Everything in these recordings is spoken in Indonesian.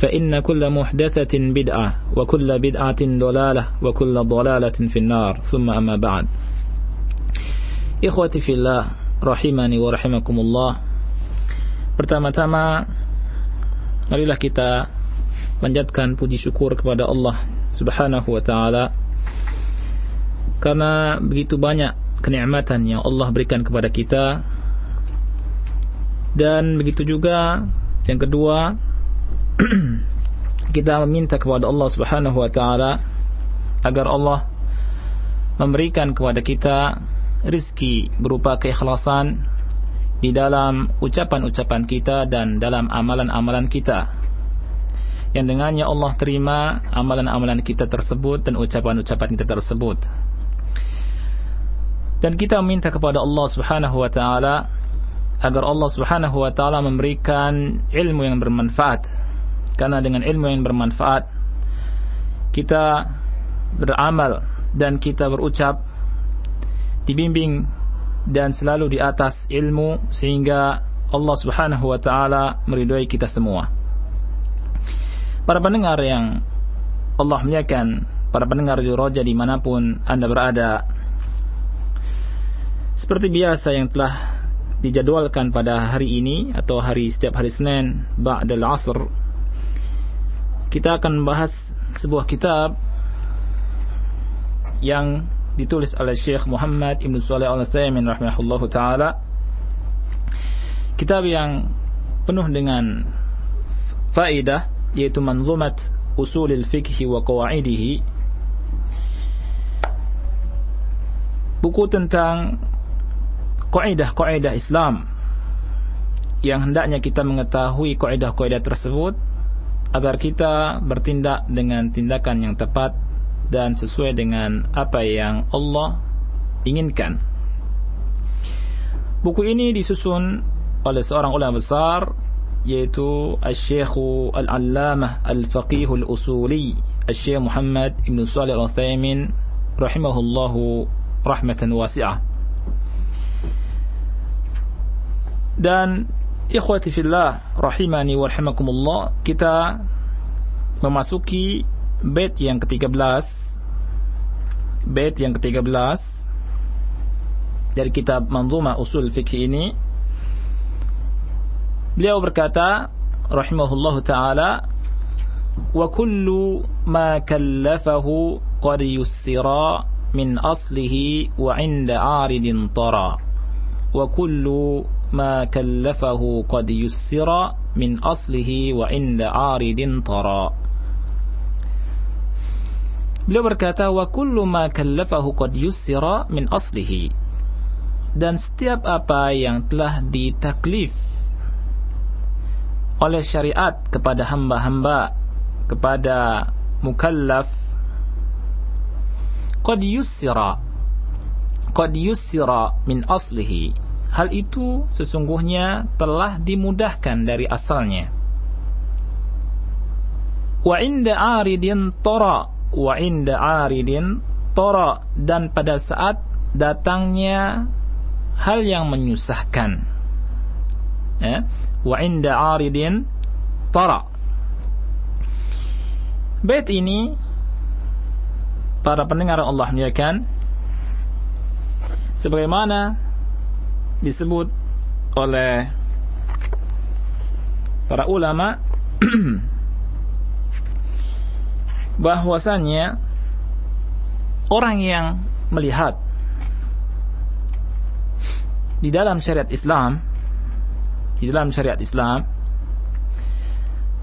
فإن كل محدثة بدعة وكل بدعة ضلالة وكل ضلالة في النار ثم أما بعد إخوتي في الله rahimani wa rahimakumullah Pertama-tama marilah kita panjatkan puji syukur kepada Allah Subhanahu wa taala karena begitu banyak kenikmatan yang Allah berikan kepada kita dan begitu juga yang kedua kita meminta kepada Allah Subhanahu wa taala agar Allah memberikan kepada kita rizki berupa keikhlasan di dalam ucapan-ucapan kita dan dalam amalan-amalan kita. Yang dengannya Allah terima amalan-amalan kita tersebut dan ucapan-ucapan kita tersebut. Dan kita meminta kepada Allah Subhanahu wa taala agar Allah Subhanahu wa taala memberikan ilmu yang bermanfaat karena dengan ilmu yang bermanfaat kita beramal dan kita berucap dibimbing dan selalu di atas ilmu sehingga Allah Subhanahu wa taala meridhai kita semua. Para pendengar yang Allah muliakan, para pendengar Juroja di mana pun Anda berada, seperti biasa yang telah dijadwalkan pada hari ini atau hari setiap hari Senin ba'dal asr kita akan membahas sebuah kitab yang ditulis oleh Syekh Muhammad Ibn Saleh Al-Utsaimin rahimahullahu taala. Kitab yang penuh dengan faedah yaitu Manzumat Usulil Fiqh wa Qawaidihi. Buku tentang kaidah-kaidah Islam yang hendaknya kita mengetahui kaidah-kaidah tersebut agar kita bertindak dengan tindakan yang tepat dan sesuai dengan apa yang Allah inginkan. Buku ini disusun oleh seorang ulama besar yaitu Al-Syekh Al-Allamah Al-Faqih Al-Usuli Al-Syekh Muhammad Ibn Salih Al-Uthaymin rahimahullahu rahmatan wasi'ah. Dan ikhwati fillah rahimani wa rahimakumullah kita memasuki bait yang ke-13 bait yang ke-13 dari kitab Manzuma Usul Fikih ini. Beliau berkata rahimahullahu taala wa kullu ma kallafahu qad yussira min aslihi wa 'inda 'aridin tara. Wa kullu kallafahu qad yussira min aslihi wa 'inda 'aridin tara Beliau berkata wa kullu ma kallafahu qad yussira min aslihi. Dan setiap apa yang telah ditaklif oleh syariat kepada hamba-hamba kepada mukallaf qad yussira qad yussira min aslihi hal itu sesungguhnya telah dimudahkan dari asalnya wa inda aridin tara wa inda aridin tara dan pada saat datangnya hal yang menyusahkan. Ya, wa inda aridin tara. Bait ini para pendengar Allah muliakan sebagaimana disebut oleh para ulama bahwasannya orang yang melihat di dalam syariat Islam di dalam syariat Islam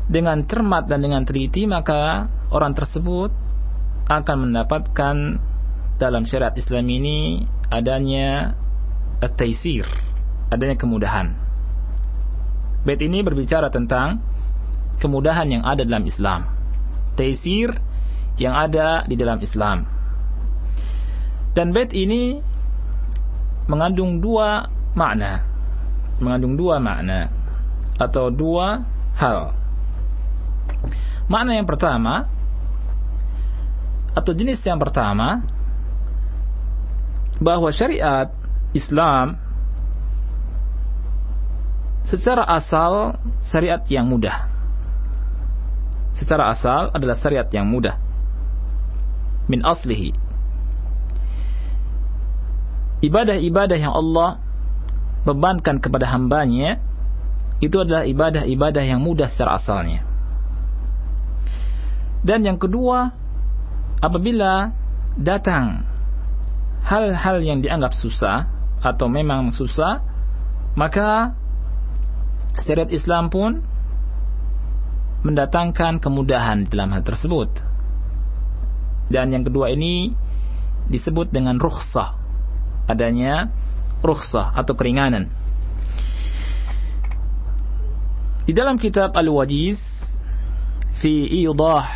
dengan cermat dan dengan teliti maka orang tersebut akan mendapatkan dalam syariat Islam ini adanya at-taisir, adanya kemudahan. Bait ini berbicara tentang kemudahan yang ada dalam Islam. Taisir yang ada di dalam Islam. Dan bait ini mengandung dua makna. Mengandung dua makna atau dua hal. Makna yang pertama atau jenis yang pertama bahwa syariat Islam secara asal syariat yang mudah. Secara asal adalah syariat yang mudah. Min aslihi. Ibadah-ibadah yang Allah bebankan kepada hambanya itu adalah ibadah-ibadah yang mudah secara asalnya. Dan yang kedua, apabila datang hal-hal yang dianggap susah atau memang susah, maka syariat Islam pun mendatangkan kemudahan dalam hal tersebut. Dan yang kedua ini disebut dengan rukhsah. Adanya rukhsah atau keringanan. Di dalam kitab Al-Wajiz fi idah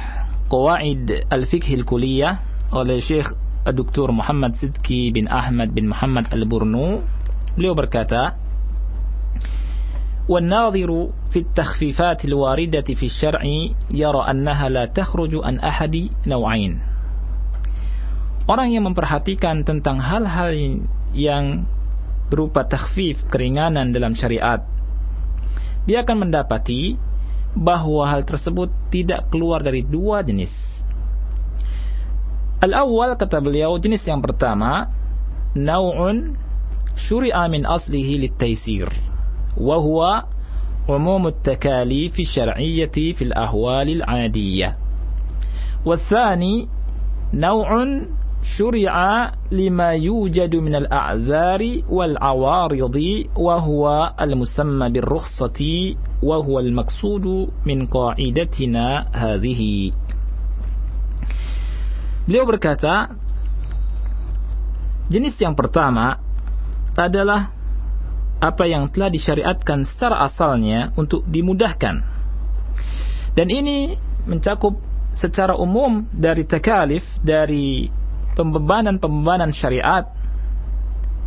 qawaid al-fiqh al-kulliyah oleh Syekh Dr. Muhammad Sidki bin Ahmad bin Muhammad Al-Burnu beliau berkata والناظر في التخفيفات الواردة في الشرع يرى أنها لا تخرج عن أحد نوعين Orang yang memperhatikan tentang hal-hal yang berupa takhfif, keringanan dalam syariat, dia akan mendapati bahwa hal tersebut tidak keluar dari dua jenis. Al-awwal kata beliau jenis yang pertama, nau'un syuri'a min aslihi lit-taysir وهو عموم التكاليف الشرعية في الأهوال العادية. والثاني نوع شرع لما يوجد من الأعذار والعوارض وهو المسمى بالرخصة وهو المقصود من قاعدتنا هذه. Beliau berkata, jenis yang pertama adalah apa yang telah disyariatkan secara asalnya untuk dimudahkan. Dan ini mencakup secara umum dari takalif, dari pembebanan-pembebanan syariat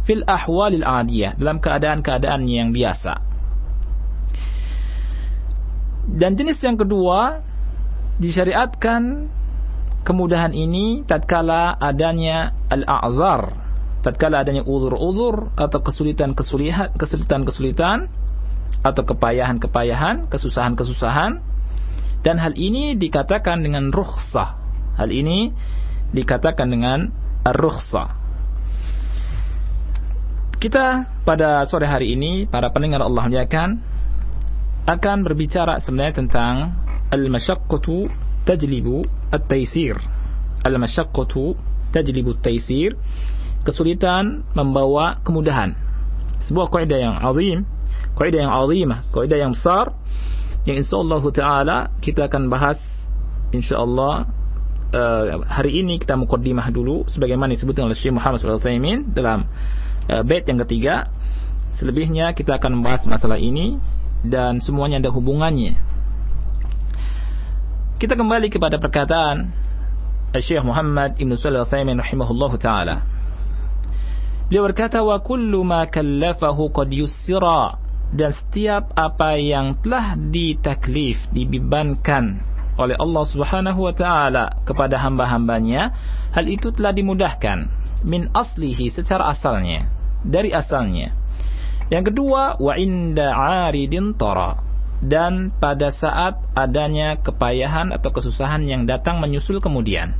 fil ahwalil adiyah, dalam keadaan-keadaan yang biasa. Dan jenis yang kedua disyariatkan kemudahan ini tatkala adanya al-a'zar tatkala adanya uzur-uzur atau kesulitan-kesulitan kesulitan-kesulitan atau kepayahan-kepayahan, kesusahan-kesusahan dan hal ini dikatakan dengan rukhsah. Hal ini dikatakan dengan rukhsah. Kita pada sore hari ini para pendengar Allah muliakan akan berbicara sebenarnya tentang al-masyaqqatu tajlibu at-taysir. Al-masyaqqatu tajlibu at-taysir kesulitan membawa kemudahan. Sebuah kaidah yang azim, kaidah yang azimah, kaidah yang besar yang insyaallah taala kita akan bahas insyaallah uh, hari ini kita mukaddimah dulu sebagaimana disebutkan oleh Syekh Muhammad wasallam dalam uh, bait yang ketiga. Selebihnya kita akan membahas masalah ini dan semuanya ada hubungannya. Kita kembali kepada perkataan Syekh Muhammad Ibn Salih Al-Thaymin rahimahullahu taala. Beliau berkata wa kullu ma kallafahu qad yussira dan setiap apa yang telah ditaklif dibebankan oleh Allah Subhanahu wa taala kepada hamba-hambanya hal itu telah dimudahkan min aslihi secara asalnya dari asalnya. Yang kedua wa inda aridin tara dan pada saat adanya kepayahan atau kesusahan yang datang menyusul kemudian.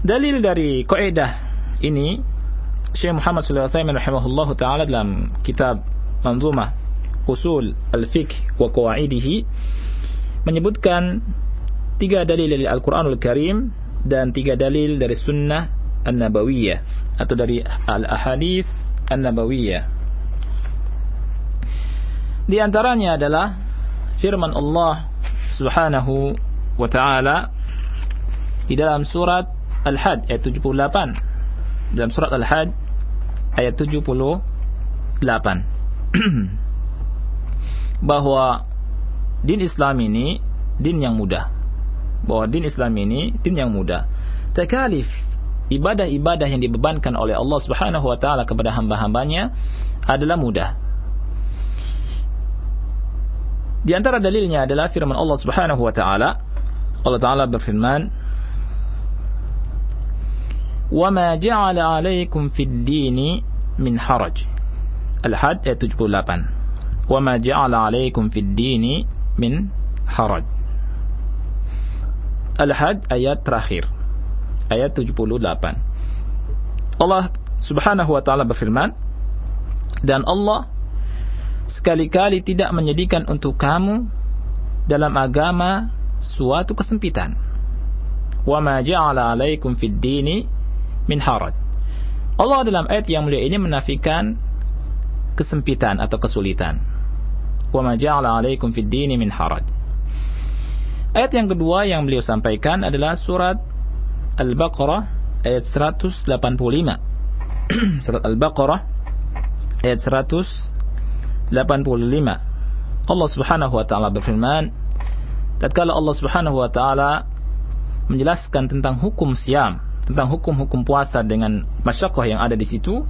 Dalil dari kaidah ini Syekh Muhammad alaihi wasallam rahimahullahu taala dalam kitab Manzumah Usul Al-Fiqh wa Qawaidihi menyebutkan tiga dalil dari Al-Qur'anul Karim dan tiga dalil dari Sunnah An-Nabawiyah atau dari Al-Ahadith An-Nabawiyah. Di antaranya adalah firman Allah Subhanahu wa taala di dalam surat Al-Hajj ayat 78. Dalam surat Al-Hajj ayat 78. bahwa din Islam ini din yang mudah. Bahwa din Islam ini din yang mudah. Takalif ibadah-ibadah yang dibebankan oleh Allah Subhanahu wa taala kepada hamba-hambanya adalah mudah. Di antara dalilnya adalah firman Allah Subhanahu wa taala. Allah taala berfirman, "Wa ma ja'ala 'alaikum fid-dini min haraj." Al-Hajj ayat 78. "Wa ma ja'ala 'alaikum fid-dini min haraj." Al-Hajj ayat terakhir ayat 78 Allah subhanahu wa ta'ala berfirman dan Allah sekali-kali tidak menjadikan untuk kamu dalam agama suatu kesempitan. Wa ma ja'ala alaikum fid dini min haraj. Allah dalam ayat yang mulia ini menafikan kesempitan atau kesulitan. Wa ma ja'ala 'alaikum fid dini min haraj. Ayat yang kedua yang beliau sampaikan adalah surat Al-Baqarah ayat 185. surat Al-Baqarah ayat 185. Allah Subhanahu wa taala berfirman, tatkala Allah Subhanahu wa taala menjelaskan tentang hukum siam, tentang hukum-hukum puasa dengan masyakkah yang ada di situ,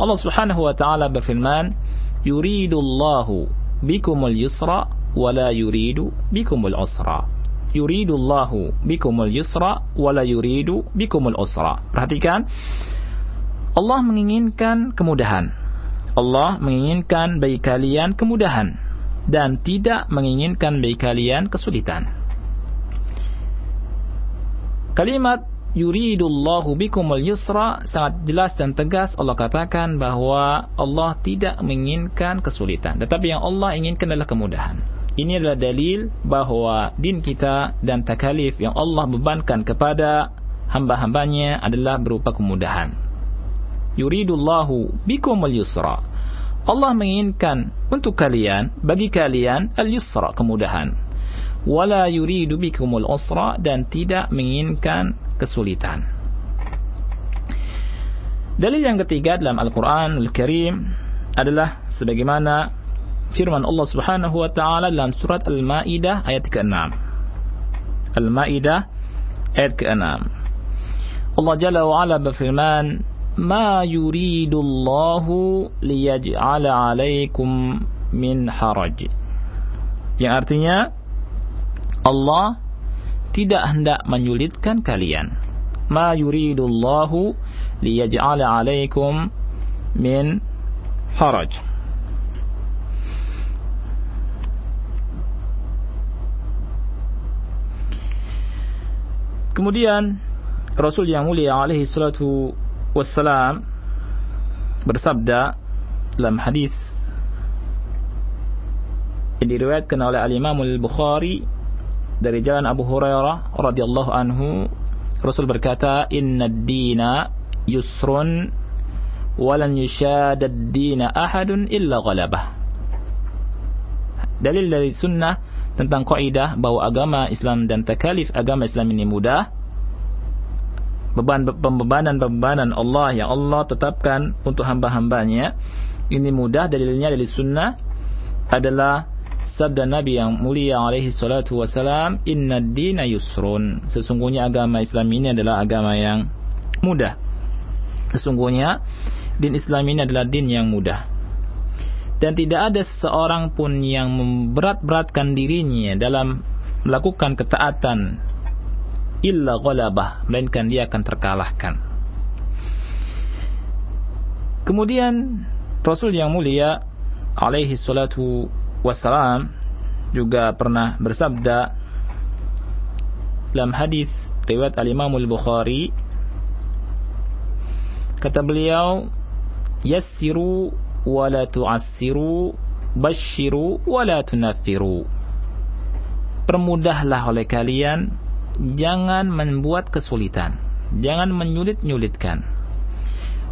Allah Subhanahu wa taala berfirman, yuridullahu bikumul yusra wala yuridu bikumul usra. Yuridullahu bikumul yusra wala yuridu bikumul usra. Perhatikan Allah menginginkan kemudahan. Allah menginginkan bagi kalian kemudahan dan tidak menginginkan bagi kalian kesulitan. Kalimat yuridullahu bikumul yusra sangat jelas dan tegas Allah katakan bahwa Allah tidak menginginkan kesulitan tetapi yang Allah inginkan adalah kemudahan ini adalah dalil bahwa din kita dan takalif yang Allah bebankan kepada hamba-hambanya adalah berupa kemudahan. Yuridullahu bikumul yusra Allah menginginkan untuk kalian bagi kalian al-yusra kemudahan. Wala yuridu bikumul usra dan tidak menginginkan kesulitan. Dalil yang ketiga dalam Al-Quran Al-Karim adalah sebagaimana firman Allah Subhanahu wa taala dalam surat Al-Maidah ayat ke-6. Al-Maidah ayat ke-6. Allah Jalla wa Ala berfirman, "Ma yuridu Allahu liyaj'ala 'alaikum min haraj." Yang artinya Allah tidak hendak menyulitkan kalian. Ma yuridullahu liyaj'ala 'alaikum min haraj. Kemudian Rasul yang mulia alaihi salatu wassalam bersabda dalam hadis yang diriwayatkan oleh Al-Imam Al-Bukhari dari jalan Abu Hurairah radhiyallahu anhu Rasul berkata inna dina yusrun walan yushad ad-dina ahadun illa ghalabah. Dalil dari sunnah tentang kaidah bahwa agama Islam dan takalif agama Islam ini mudah beban pembebanan-pembebanan Allah yang Allah tetapkan untuk hamba-hambanya ini mudah dalilnya dari sunnah adalah sabda Nabi yang mulia alaihi salatu wasalam, "Inna dina yusrun." Sesungguhnya agama Islam ini adalah agama yang mudah. Sesungguhnya din Islam ini adalah din yang mudah. Dan tidak ada seseorang pun yang memberat-beratkan dirinya dalam melakukan ketaatan illa ghalabah melainkan dia akan terkalahkan. Kemudian Rasul yang mulia alaihi salatu wassalam juga pernah bersabda dalam hadis riwayat al-Imam al-Bukhari kata beliau yassiru wa la tu'assiru basyiru wa la tunaffiru permudahlah oleh kalian jangan membuat kesulitan jangan menyulit-nyulitkan.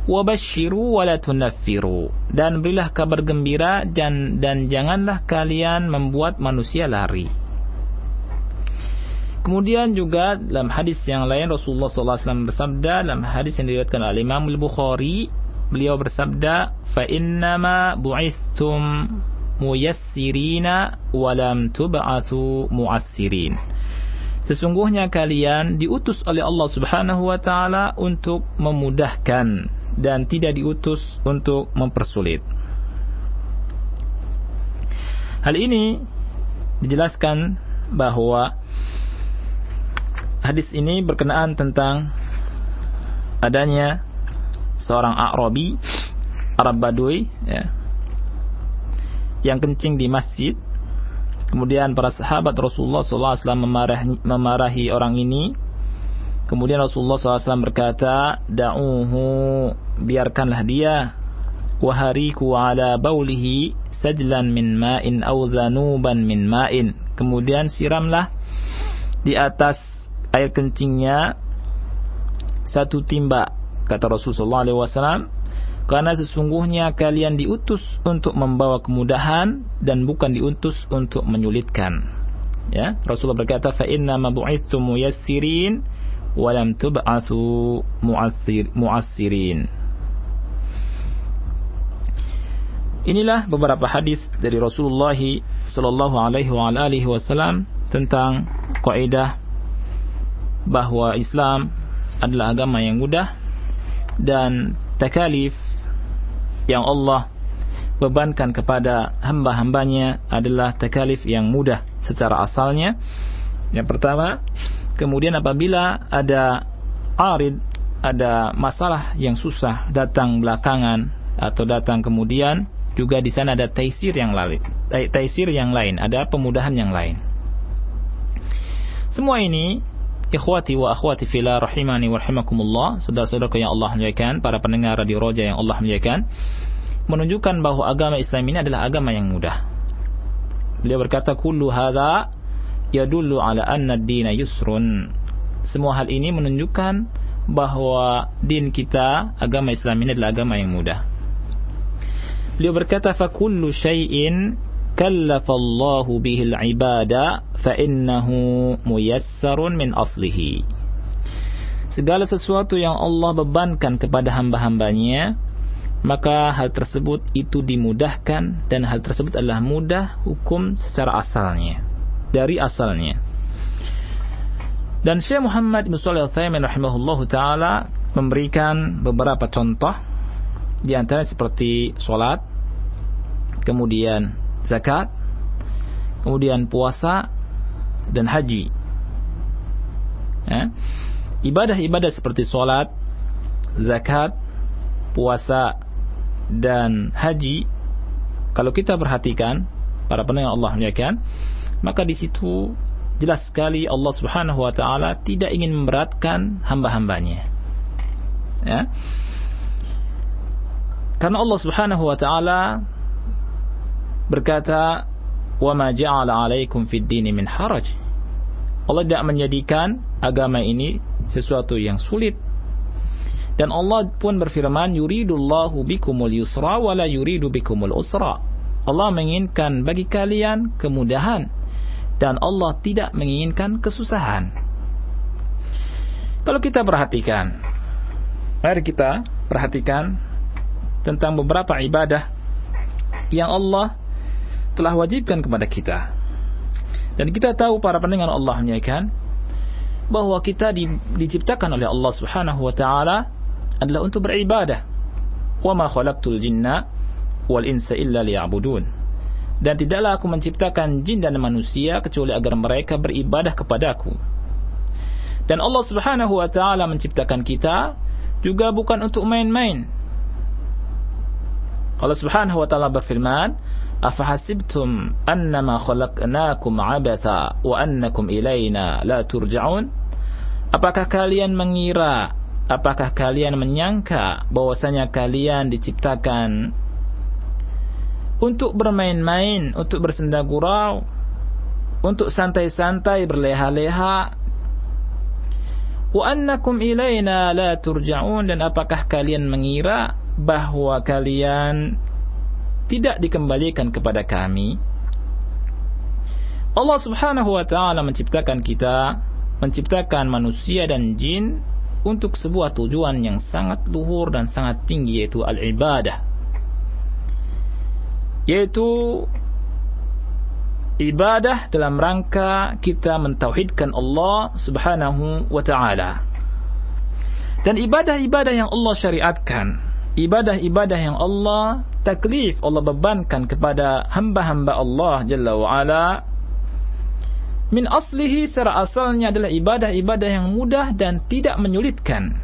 Wabashiru wala tunaffiru. Dan berilah kabar gembira dan dan janganlah kalian membuat manusia lari. Kemudian juga dalam hadis yang lain Rasulullah SAW bersabda dalam hadis yang diriwayatkan oleh Imam Al-Bukhari beliau bersabda fa innama bu'istum muyassirina wa lam tub'atsu mu'assirin Sesungguhnya kalian diutus oleh Allah Subhanahu wa taala untuk memudahkan dan tidak diutus untuk mempersulit. Hal ini dijelaskan bahwa hadis ini berkenaan tentang adanya seorang Arabi Arab Badui ya, yang kencing di masjid. Kemudian para sahabat Rasulullah SAW memarahi, memarahi orang ini. Kemudian Rasulullah SAW berkata da'uhu biarkanlah dia. Wahariku ala baulihi sajlan min ma'in au dhanuban min ma'in. Kemudian siramlah di atas air kencingnya satu timba kata Rasulullah SAW karena sesungguhnya kalian diutus untuk membawa kemudahan dan bukan diutus untuk menyulitkan. Ya Rasulullah berkata fa inna ma bu'ithtum muyassirin wa lam mu'assirin. Inilah beberapa hadis dari Rasulullah sallallahu alaihi wasallam tentang kaidah bahwa Islam adalah agama yang mudah dan takalif yang Allah bebankan kepada hamba-hambanya adalah takalif yang mudah secara asalnya. Yang pertama, kemudian apabila ada arid, ada masalah yang susah datang belakangan atau datang kemudian, juga di sana ada taisir yang lain, taisir yang lain, ada pemudahan yang lain. Semua ini Ikhwati wa akhwati fila rahimani wa rahimakumullah. Saudara-saudara yang Allah muliakan Para pendengar Radio Roja yang Allah muliakan Menunjukkan bahwa agama Islam ini adalah agama yang mudah. Beliau berkata Kullu hadha yadullu ala anna dina yusrun. Semua hal ini menunjukkan bahwa din kita agama Islam ini adalah agama yang mudah. Beliau berkata fakullu syai'in kallafallahu bihil ibada fa innahu muyassarun min aslihi. Segala sesuatu yang Allah bebankan kepada hamba-hambanya maka hal tersebut itu dimudahkan dan hal tersebut adalah mudah hukum secara asalnya dari asalnya. Dan Syekh Muhammad bin Shalih Al-Utsaimin rahimahullahu taala memberikan beberapa contoh di antara seperti salat kemudian zakat, kemudian puasa dan haji. Ya. Ibadah-ibadah seperti sholat, zakat, puasa dan haji, kalau kita perhatikan para pendengar Allah muliakan, maka di situ jelas sekali Allah Subhanahu wa taala tidak ingin memberatkan hamba-hambanya. Ya. Karena Allah Subhanahu wa taala berkata, "Wa ma ja'ala 'alaikum fid dini min haraj." Allah tidak menjadikan agama ini sesuatu yang sulit. Dan Allah pun berfirman, "Yuridullahu bikumul yusra wa la yuridu bikumul usra." Allah menginginkan bagi kalian kemudahan dan Allah tidak menginginkan kesusahan. Kalau kita perhatikan, mari kita perhatikan tentang beberapa ibadah yang Allah telah wajibkan kepada kita. Dan kita tahu para pendengar Allah menyaikan bahwa kita di, diciptakan oleh Allah Subhanahu wa taala adalah untuk beribadah. Wa ma khalaqtul jinna wal insa illa liya'budun. dan tidaklah aku menciptakan jin dan manusia kecuali agar mereka beribadah kepadaku. Dan Allah Subhanahu wa taala menciptakan kita juga bukan untuk main-main. Allah Subhanahu wa taala berfirman, "Afahasibtum annama khalaqnakum 'abatha wa annakum ilaina la turja'un?" Apakah kalian mengira, apakah kalian menyangka bahwasanya kalian diciptakan untuk bermain-main, untuk bersenda gurau, untuk santai-santai berleha-leha. Wa annakum ilaina la turja'un dan apakah kalian mengira bahwa kalian tidak dikembalikan kepada kami? Allah Subhanahu wa taala menciptakan kita, menciptakan manusia dan jin untuk sebuah tujuan yang sangat luhur dan sangat tinggi yaitu al-ibadah yaitu ibadah dalam rangka kita mentauhidkan Allah Subhanahu wa taala. Dan ibadah-ibadah yang Allah syariatkan, ibadah-ibadah yang Allah taklif, Allah bebankan kepada hamba-hamba Allah Jalla wa ala min aslihi secara asalnya adalah ibadah-ibadah yang mudah dan tidak menyulitkan.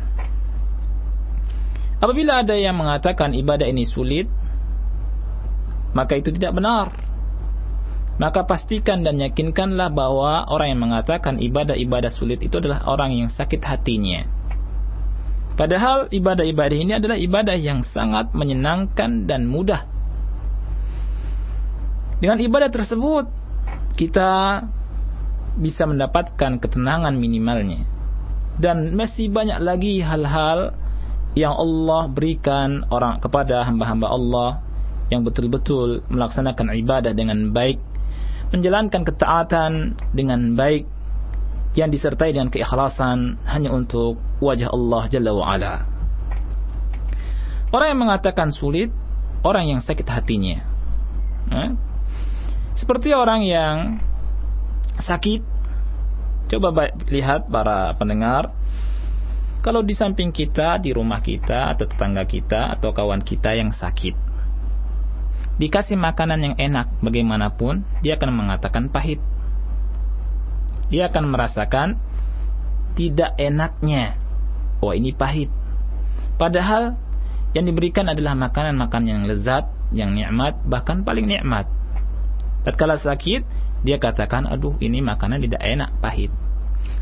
Apabila ada yang mengatakan ibadah ini sulit, maka itu tidak benar. Maka pastikan dan yakinkanlah bahwa orang yang mengatakan ibadah-ibadah sulit itu adalah orang yang sakit hatinya. Padahal ibadah-ibadah ini adalah ibadah yang sangat menyenangkan dan mudah. Dengan ibadah tersebut, kita bisa mendapatkan ketenangan minimalnya. Dan masih banyak lagi hal-hal yang Allah berikan orang kepada hamba-hamba Allah yang betul-betul melaksanakan ibadah dengan baik, menjalankan ketaatan dengan baik, yang disertai dengan keikhlasan hanya untuk wajah Allah Jalla wa'ala. Orang yang mengatakan sulit, orang yang sakit hatinya. Seperti orang yang sakit, coba lihat para pendengar, kalau di samping kita, di rumah kita, atau tetangga kita, atau kawan kita yang sakit, dikasih makanan yang enak bagaimanapun, dia akan mengatakan pahit. Dia akan merasakan tidak enaknya. Oh, ini pahit. Padahal yang diberikan adalah makanan-makanan yang lezat, yang nikmat, bahkan paling nikmat. Tatkala sakit, dia katakan, aduh ini makanan tidak enak, pahit.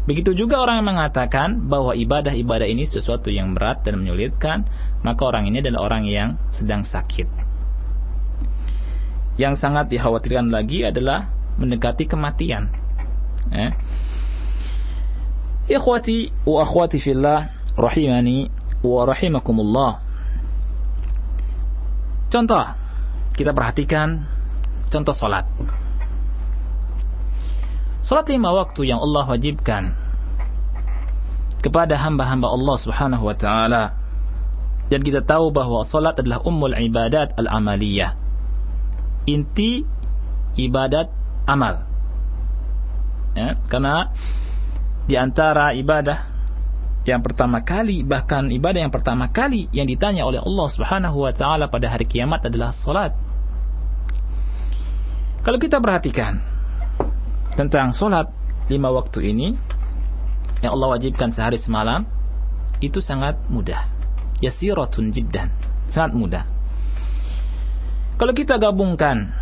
Begitu juga orang yang mengatakan bahwa ibadah-ibadah ini sesuatu yang berat dan menyulitkan, maka orang ini adalah orang yang sedang sakit yang sangat dikhawatirkan lagi adalah mendekati kematian. Eh. Ikhwati wa akhwati fillah rahimani wa rahimakumullah. Contoh, kita perhatikan contoh salat. Salat lima waktu yang Allah wajibkan kepada hamba-hamba Allah Subhanahu wa taala. Dan kita tahu bahwa salat adalah ummul ibadat al-amaliyah inti ibadat amal. Ya, karena di antara ibadah yang pertama kali bahkan ibadah yang pertama kali yang ditanya oleh Allah Subhanahu wa taala pada hari kiamat adalah salat. Kalau kita perhatikan tentang salat lima waktu ini yang Allah wajibkan sehari semalam itu sangat mudah. Yasiratun jiddan. Sangat mudah. Kalau kita gabungkan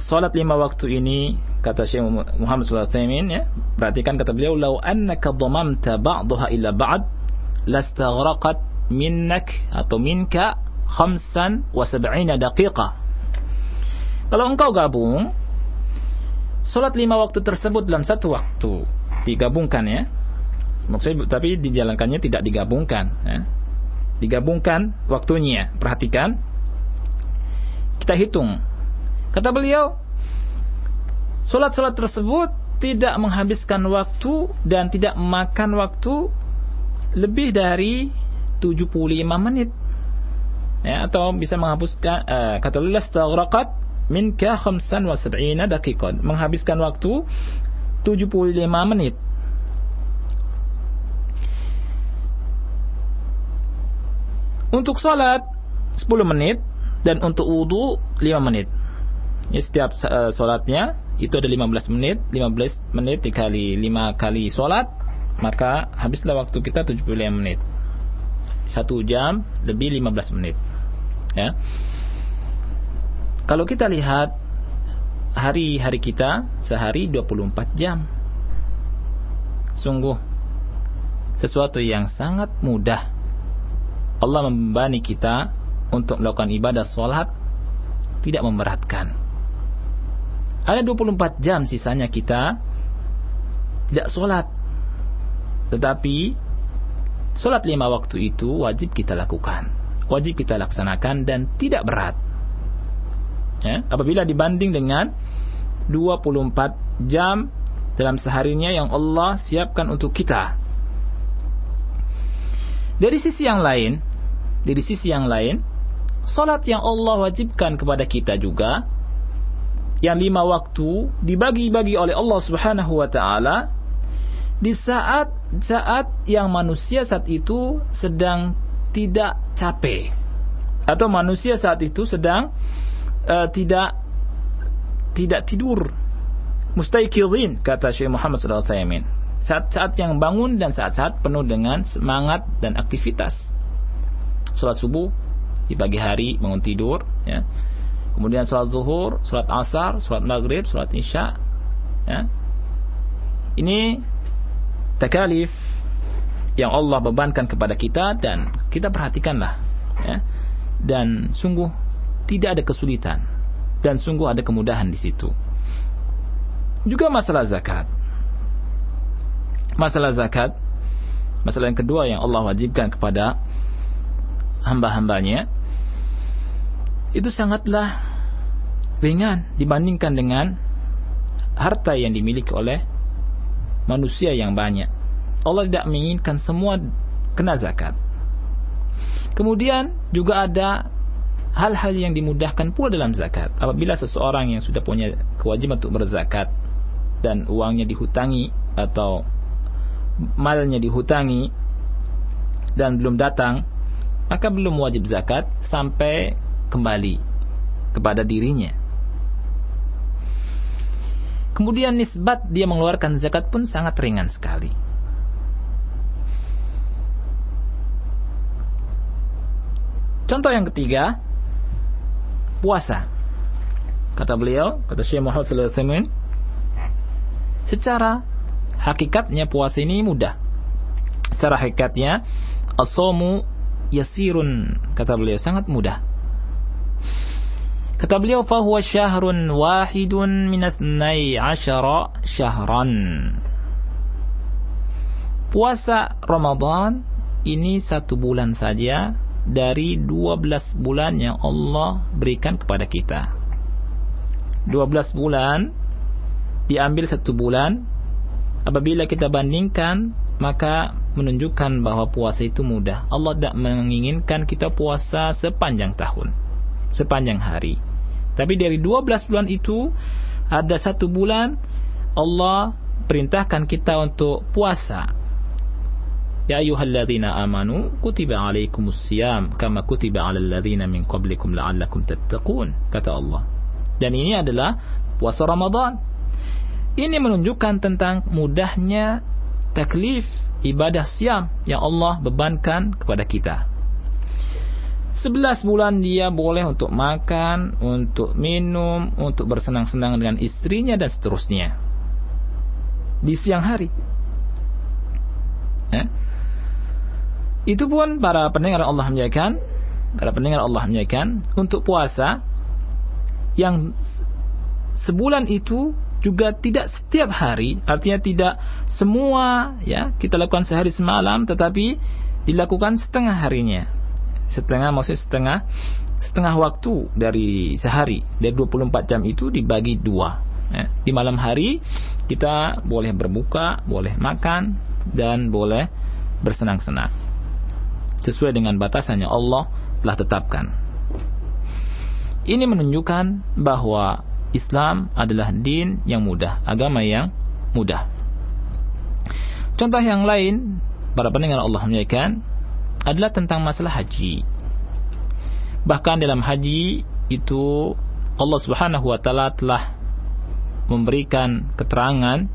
salat lima waktu ini kata Syekh Muhammad sallallahu alaihi ya, perhatikan kata beliau lau annaka dhamamta ba'daha ila ba'd lastaghraqat minnak atau minka khamsan wa sab'ina daqiqah. Kalau engkau gabung salat lima waktu tersebut dalam satu waktu digabungkan ya. Maksudnya tapi dijalankannya tidak digabungkan ya. Digabungkan waktunya. Perhatikan kita hitung. Kata beliau, solat-solat tersebut tidak menghabiskan waktu dan tidak makan waktu lebih dari 75 menit. Ya, atau bisa menghapuskan uh, kata Allah staghraqat minka 75 daqiqah menghabiskan waktu 75 menit untuk salat 10 menit dan untuk wudhu 5 menit. Ya, setiap uh, sholatnya itu ada 15 menit, 15 menit dikali 5 kali sholat, maka habislah waktu kita 75 menit. Satu jam lebih 15 menit. Ya. Kalau kita lihat hari-hari kita sehari 24 jam. Sungguh sesuatu yang sangat mudah. Allah membebani kita untuk melakukan ibadah sholat tidak memberatkan. Ada 24 jam sisanya kita tidak sholat. Tetapi sholat lima waktu itu wajib kita lakukan. Wajib kita laksanakan dan tidak berat. Ya, apabila dibanding dengan 24 jam dalam seharinya yang Allah siapkan untuk kita. Dari sisi yang lain, dari sisi yang lain, Salat yang Allah wajibkan kepada kita juga yang lima waktu dibagi-bagi oleh Allah Subhanahu wa taala di saat saat yang manusia saat itu sedang tidak capek atau manusia saat itu sedang uh, tidak tidak tidur. Mustaiqidhin kata Syekh Muhammad sallallahu alaihi saat-saat yang bangun dan saat-saat penuh dengan semangat dan aktivitas. Salat subuh di pagi hari bangun tidur ya kemudian sholat zuhur sholat asar sholat maghrib sholat isya ya. Ini takalif yang Allah bebankan kepada kita dan kita perhatikanlah ya. Dan sungguh tidak ada kesulitan dan sungguh ada kemudahan di situ. Juga masalah zakat. Masalah zakat masalah yang kedua yang Allah wajibkan kepada hamba-hambanya itu sangatlah ringan dibandingkan dengan harta yang dimiliki oleh manusia yang banyak. Allah tidak menginginkan semua kena zakat. Kemudian juga ada hal-hal yang dimudahkan pula dalam zakat. Apabila seseorang yang sudah punya kewajiban untuk berzakat dan uangnya dihutangi atau malnya dihutangi dan belum datang, maka belum wajib zakat sampai kembali kepada dirinya. Kemudian nisbat dia mengeluarkan zakat pun sangat ringan sekali. Contoh yang ketiga, puasa. Kata beliau, kata Syekh Muhammad wasallam, secara hakikatnya puasa ini mudah. Secara hakikatnya as-saumu yasirun, kata beliau sangat mudah. Kata beliau, fahuwa syahrun wahidun minasnai asyara syahran. Puasa Ramadan ini satu bulan saja dari 12 bulan yang Allah berikan kepada kita. 12 bulan diambil satu bulan. Apabila kita bandingkan, maka menunjukkan bahwa puasa itu mudah. Allah tidak menginginkan kita puasa sepanjang tahun sepanjang hari. Tapi dari 12 bulan itu ada satu bulan Allah perintahkan kita untuk puasa. Ya ayyuhalladzina amanu kutiba alaikumus siyam kama kutiba alal ladzina min qablikum la'allakum tattaqun kata Allah. Dan ini adalah puasa Ramadan. Ini menunjukkan tentang mudahnya taklif ibadah siam yang Allah bebankan kepada kita. 11 bulan dia boleh untuk makan, untuk minum, untuk bersenang-senang dengan istrinya dan seterusnya. Di siang hari. Ya. Itu pun para pendengar Allah menyaksikan, para pendengar Allah menyaksikan untuk puasa yang sebulan itu juga tidak setiap hari, artinya tidak semua ya kita lakukan sehari semalam, tetapi dilakukan setengah harinya setengah maksudnya setengah setengah waktu dari sehari. Dari 24 jam itu dibagi dua. Ya. di malam hari kita boleh berbuka boleh makan dan boleh bersenang-senang. Sesuai dengan batasannya Allah telah tetapkan. Ini menunjukkan bahwa Islam adalah din yang mudah agama yang mudah. Contoh yang lain para pendengar Allah menyampaikan adalah tentang masalah haji. Bahkan dalam haji itu Allah Subhanahu wa taala telah memberikan keterangan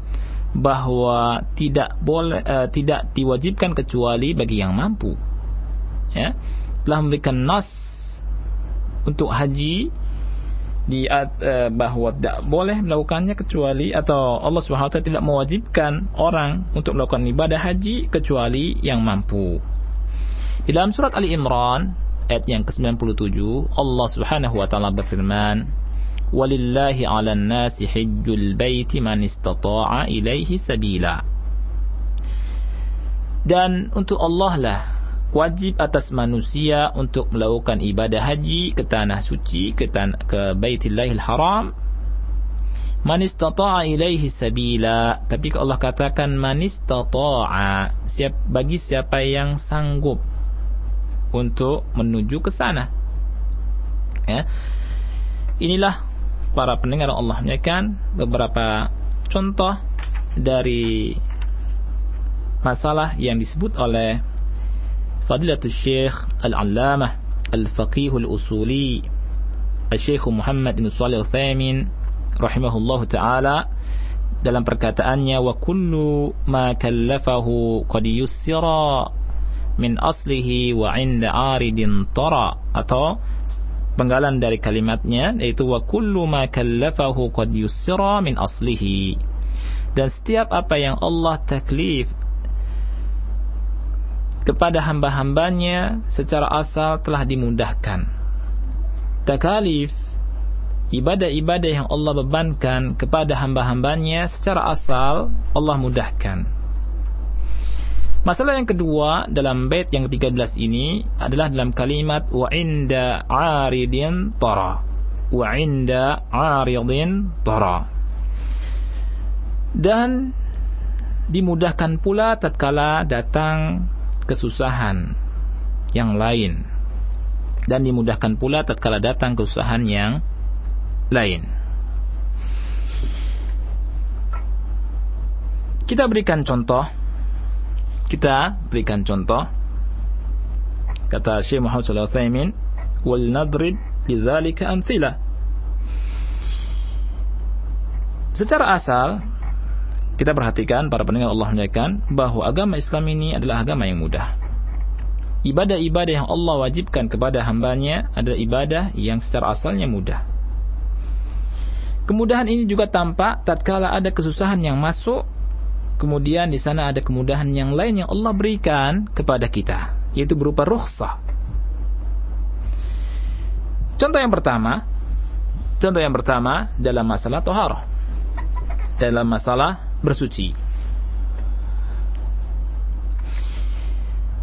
bahwa tidak boleh uh, tidak diwajibkan kecuali bagi yang mampu. Ya. Telah memberikan nas untuk haji di uh, bahwa tidak boleh melakukannya kecuali atau Allah Subhanahu wa taala tidak mewajibkan orang untuk melakukan ibadah haji kecuali yang mampu. Di dalam surat Ali Imran ayat yang ke-97 Allah Subhanahu wa taala berfirman walillahi 'alan nasi hajjul baiti man istata'a ilaihi sabila. Dan untuk Allah lah wajib atas manusia untuk melakukan ibadah haji ke tanah suci ke tanah ke Baitullahil Haram. Man istata'a ilaihi sabila. Tapi Allah katakan man istata'a siap bagi siapa yang sanggup untuk menuju ke sana. Ya. Inilah para pendengar Allah menyampaikan beberapa contoh dari masalah yang disebut oleh Fadilatul Syekh Al-Allamah Al-Faqih Al-Usuli Al-Syekh Muhammad bin Shalih Al-Thaymin rahimahullahu taala dalam perkataannya wa kullu ma kallafahu qad min aslihi wa 'inda 'aridin tara atau penggalan dari kalimatnya yaitu wa kullu ma kallafahu qad yussira min aslihi dan setiap apa yang Allah taklif kepada hamba-hambanya secara asal telah dimudahkan. Takalif ibadah-ibadah yang Allah bebankan kepada hamba-hambanya secara asal Allah mudahkan. Masalah yang kedua dalam bait yang ke-13 ini adalah dalam kalimat wa inda aridin tara. Wa inda aridin tara. Dan dimudahkan pula tatkala datang kesusahan yang lain dan dimudahkan pula tatkala datang kesusahan yang lain. Kita berikan contoh. Kita berikan contoh. Kata Syekh Muhammad sallallahu alaihi wasallam, "Wal nadrib lidzalika amthilah." Secara asal kita perhatikan para pendengar Allah menyatakan bahwa agama Islam ini adalah agama yang mudah. Ibadah-ibadah yang Allah wajibkan kepada hambanya adalah ibadah yang secara asalnya mudah. Kemudahan ini juga tampak tatkala ada kesusahan yang masuk, kemudian di sana ada kemudahan yang lain yang Allah berikan kepada kita, yaitu berupa rukhsah. Contoh yang pertama, contoh yang pertama dalam masalah toharah. Dalam masalah bersuci.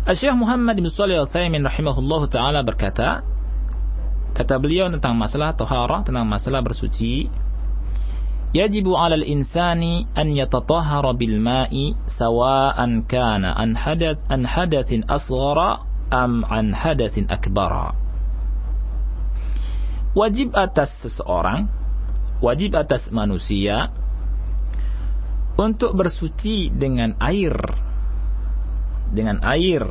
Syekh Muhammad bin Shalih Al-Utsaimin rahimahullah taala berkata, kata beliau tentang masalah taharah, tentang masalah bersuci, yajibu 'alal insani an yatatahhara bil ma'i sawa'an kana an hadath an hadathin asghara am an hadathin akbara. Wajib atas seseorang, wajib atas manusia untuk bersuci dengan air dengan air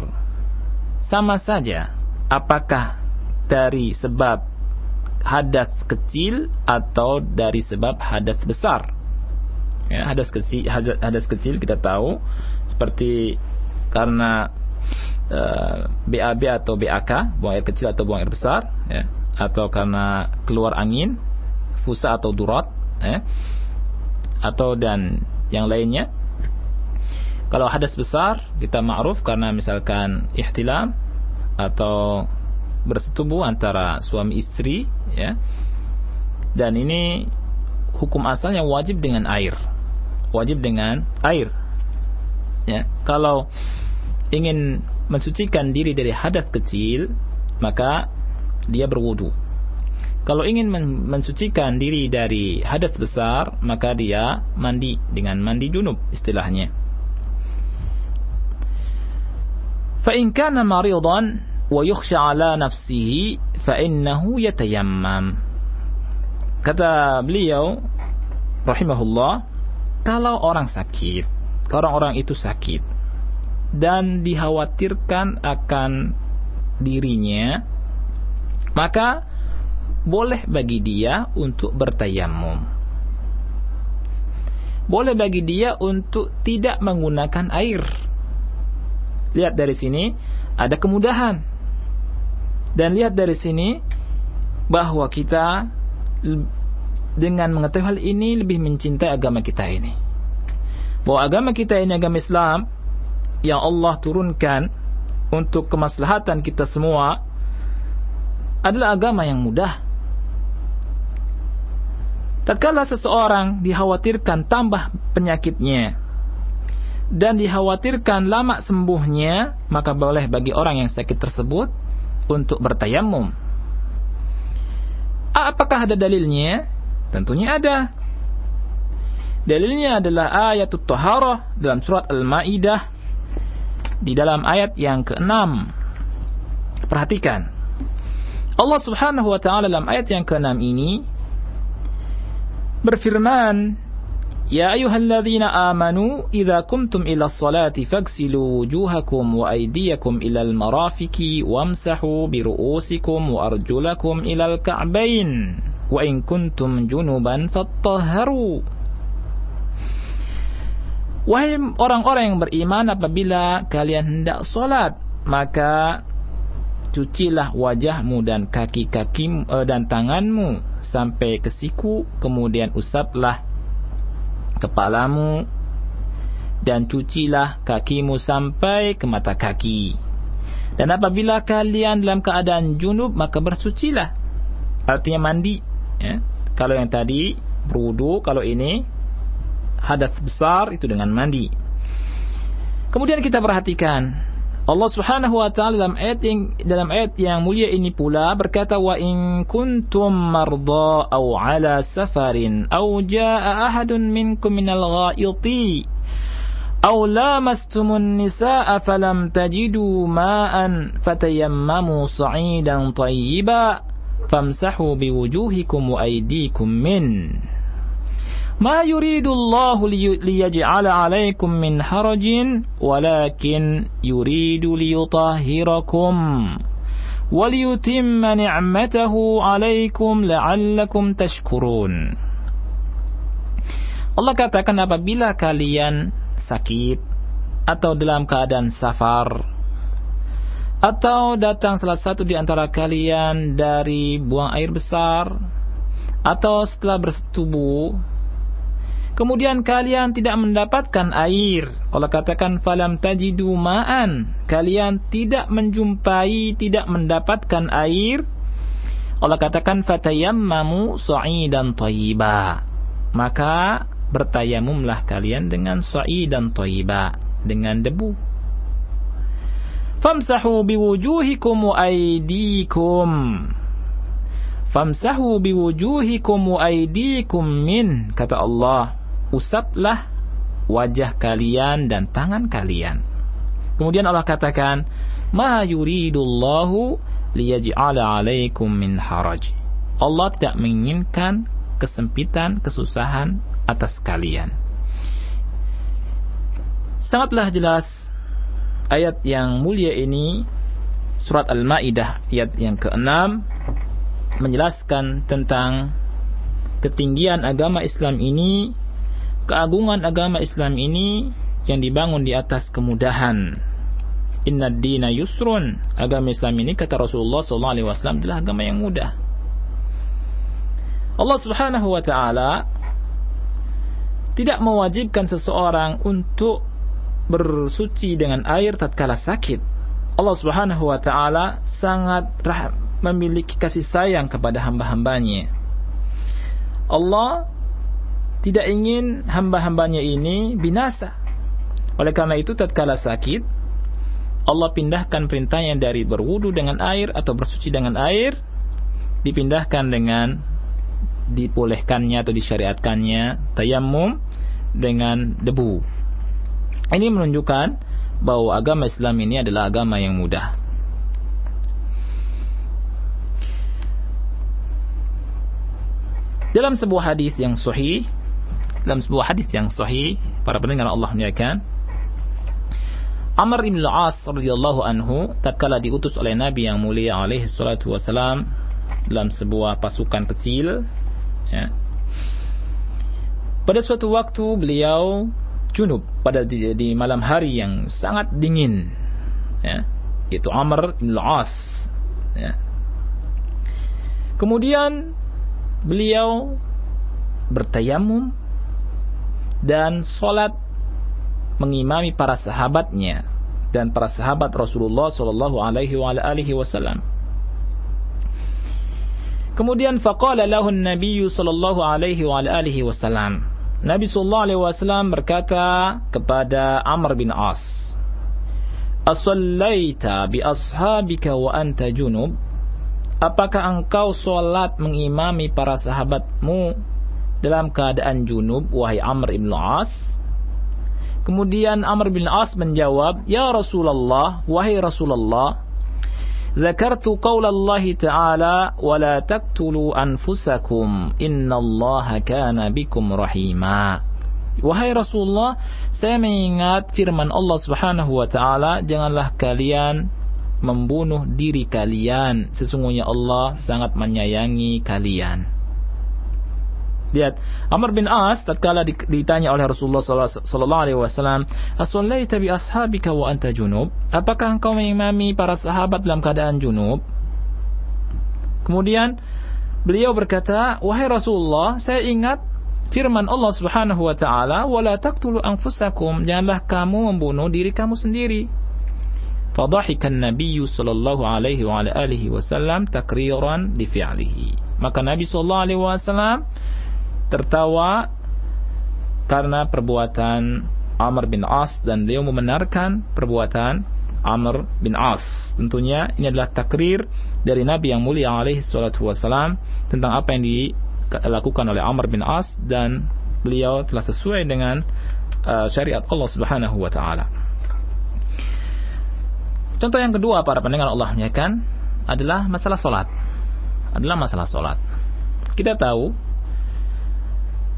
sama saja apakah dari sebab hadas kecil atau dari sebab hadas besar. Ya, hadas kecil hadas, kecil kita tahu seperti karena uh, eh, BAB atau BAK buang air kecil atau buang air besar ya, atau karena keluar angin fusa atau durat ya, atau dan yang lainnya. Kalau hadas besar kita ma'ruf karena misalkan ihtilam atau bersetubuh antara suami istri ya dan ini hukum asalnya wajib dengan air wajib dengan air ya kalau ingin mensucikan diri dari hadas kecil maka dia berwudu kalau ingin mensucikan diri dari hadas besar, maka dia mandi dengan mandi junub istilahnya. فإن كان مريضا ويخشى على نفسه fa'innahu yatayammam. Kata beliau rahimahullah, kalau orang sakit, orang-orang itu sakit dan dikhawatirkan akan dirinya, maka boleh bagi dia untuk bertayamum. Boleh bagi dia untuk tidak menggunakan air. Lihat dari sini, ada kemudahan dan lihat dari sini bahwa kita dengan mengetahui hal ini lebih mencintai agama kita ini. Bahwa agama kita ini agama Islam yang Allah turunkan untuk kemaslahatan kita semua adalah agama yang mudah. Tatkala seseorang dikhawatirkan tambah penyakitnya dan dikhawatirkan lama sembuhnya, maka boleh bagi orang yang sakit tersebut untuk bertayamum. Apakah ada dalilnya? Tentunya ada. Dalilnya adalah ayat Taharah dalam surat Al-Maidah di dalam ayat yang ke-6. Perhatikan. Allah Subhanahu wa taala dalam ayat yang ke-6 ini berfirman, "Ya ayyuhalladzina amanu idza kumtum ila sholati faghsilu wujuhakum wa aydiyakum ila al-marafiqi wamsahu bi ru'usikum wa arjulakum ila al-ka'bayn wa in kuntum junuban fattahharu." Wahai orang-orang yang beriman apabila kalian hendak sholat maka cucilah wajahmu dan kaki-kaki uh, dan tanganmu sampai ke siku kemudian usaplah kepalamu dan cucilah kakimu sampai ke mata kaki dan apabila kalian dalam keadaan junub maka bersucilah artinya mandi ya. kalau yang tadi berwudu kalau ini hadas besar itu dengan mandi. Kemudian kita perhatikan Allah Subhanahu wa taala dalam ayat yang dalam ayat yang mulia ini pula berkata wa in kuntum marda aw ala safarin aw jaa ahadun minkum minal ghaiti aw lamastumun falam tajidu ma'an fatayammamu sa'idan tayyiba famsahu biwujuhikum wa aydikum min Ma يريد liyaj'ala 'alaikum min harajin walakin yuridu liyutahhirakum wa liyutimma ni'matahu 'alaikum la'allakum tashkurun. Allah katakan apabila kalian sakit atau dalam keadaan safar atau datang salah satu di antara kalian dari buang air besar atau setelah bersetubuh Kemudian kalian tidak mendapatkan air. Allah katakan falam tajidu ma'an. Kalian tidak menjumpai, tidak mendapatkan air. Allah katakan fatayammamu sa'idan thayyiba. Maka bertayamumlah kalian dengan sa'idan thayyiba, dengan debu. Famsahu biwujuhikum wa aydikum. Famsahu biwujuhikum wa aydikum min kata Allah usaplah wajah kalian dan tangan kalian. Kemudian Allah katakan, "Ma yuridullahu liyaj'ala 'alaikum min haraj." Allah tidak menginginkan kesempitan, kesusahan atas kalian. Sangatlah jelas ayat yang mulia ini surat Al-Maidah ayat yang ke-6 menjelaskan tentang ketinggian agama Islam ini keagungan agama Islam ini yang dibangun di atas kemudahan. Inna dina yusrun. Agama Islam ini kata Rasulullah SAW adalah agama yang mudah. Allah Subhanahu wa taala tidak mewajibkan seseorang untuk bersuci dengan air tatkala sakit. Allah Subhanahu wa taala sangat memiliki kasih sayang kepada hamba-hambanya. Allah tidak ingin hamba-hambanya ini binasa. Oleh karena itu tatkala sakit, Allah pindahkan perintahnya dari berwudu dengan air atau bersuci dengan air, dipindahkan dengan dipolehkannya atau disyariatkannya tayamum dengan debu. Ini menunjukkan bahwa agama Islam ini adalah agama yang mudah. Dalam sebuah hadis yang sahih dalam sebuah hadis yang sahih para pendengar Allah muliakan Amr bin Al-As radhiyallahu anhu tatkala diutus oleh Nabi yang mulia alaihi salatu wasalam dalam sebuah pasukan kecil ya. pada suatu waktu beliau junub pada di, di malam hari yang sangat dingin ya itu Amr bin Al-As ya. kemudian beliau bertayamum dan sholat mengimami para sahabatnya dan para sahabat Rasulullah Shallallahu Alaihi Wasallam. Kemudian faqala lahu Nabi sallallahu alaihi wa alihi wasallam. Nabi sallallahu alaihi wasallam berkata kepada Amr bin As, "Asallaita bi ashabika wa anta junub?" Apakah engkau solat mengimami para sahabatmu dalam keadaan junub wahai Amr bin As? Kemudian Amr bin As menjawab, "Ya Rasulullah, wahai Rasulullah, Zakartu qaul Allah Ta'ala wa la taqtulu anfusakum innallaha kana bikum rahima. Wahai Rasulullah, saya mengingat firman Allah Subhanahu wa taala, janganlah kalian membunuh diri kalian. Sesungguhnya Allah sangat menyayangi kalian. Lihat, Amr bin As tatkala ditanya oleh Rasulullah sallallahu alaihi wasallam, "As-sallaita bi ashabika wa anta junub?" Apakah engkau mengimami para sahabat dalam keadaan junub? Kemudian beliau berkata, "Wahai Rasulullah, saya ingat firman Allah Subhanahu wa taala, "Wa la taqtulu anfusakum." Janganlah kamu membunuh diri kamu sendiri. Fadhahika an-nabiy sallallahu alaihi wa alihi wasallam takriran li fi'lihi. Maka Nabi sallallahu alaihi wasallam tertawa karena perbuatan Amr bin As dan beliau membenarkan perbuatan Amr bin As. Tentunya ini adalah takrir dari Nabi yang mulia alaihi salatu wasalam tentang apa yang dilakukan oleh Amr bin As dan beliau telah sesuai dengan uh, syariat Allah Subhanahu wa taala. Contoh yang kedua para pendengar Allah kan adalah masalah salat. Adalah masalah salat. Kita tahu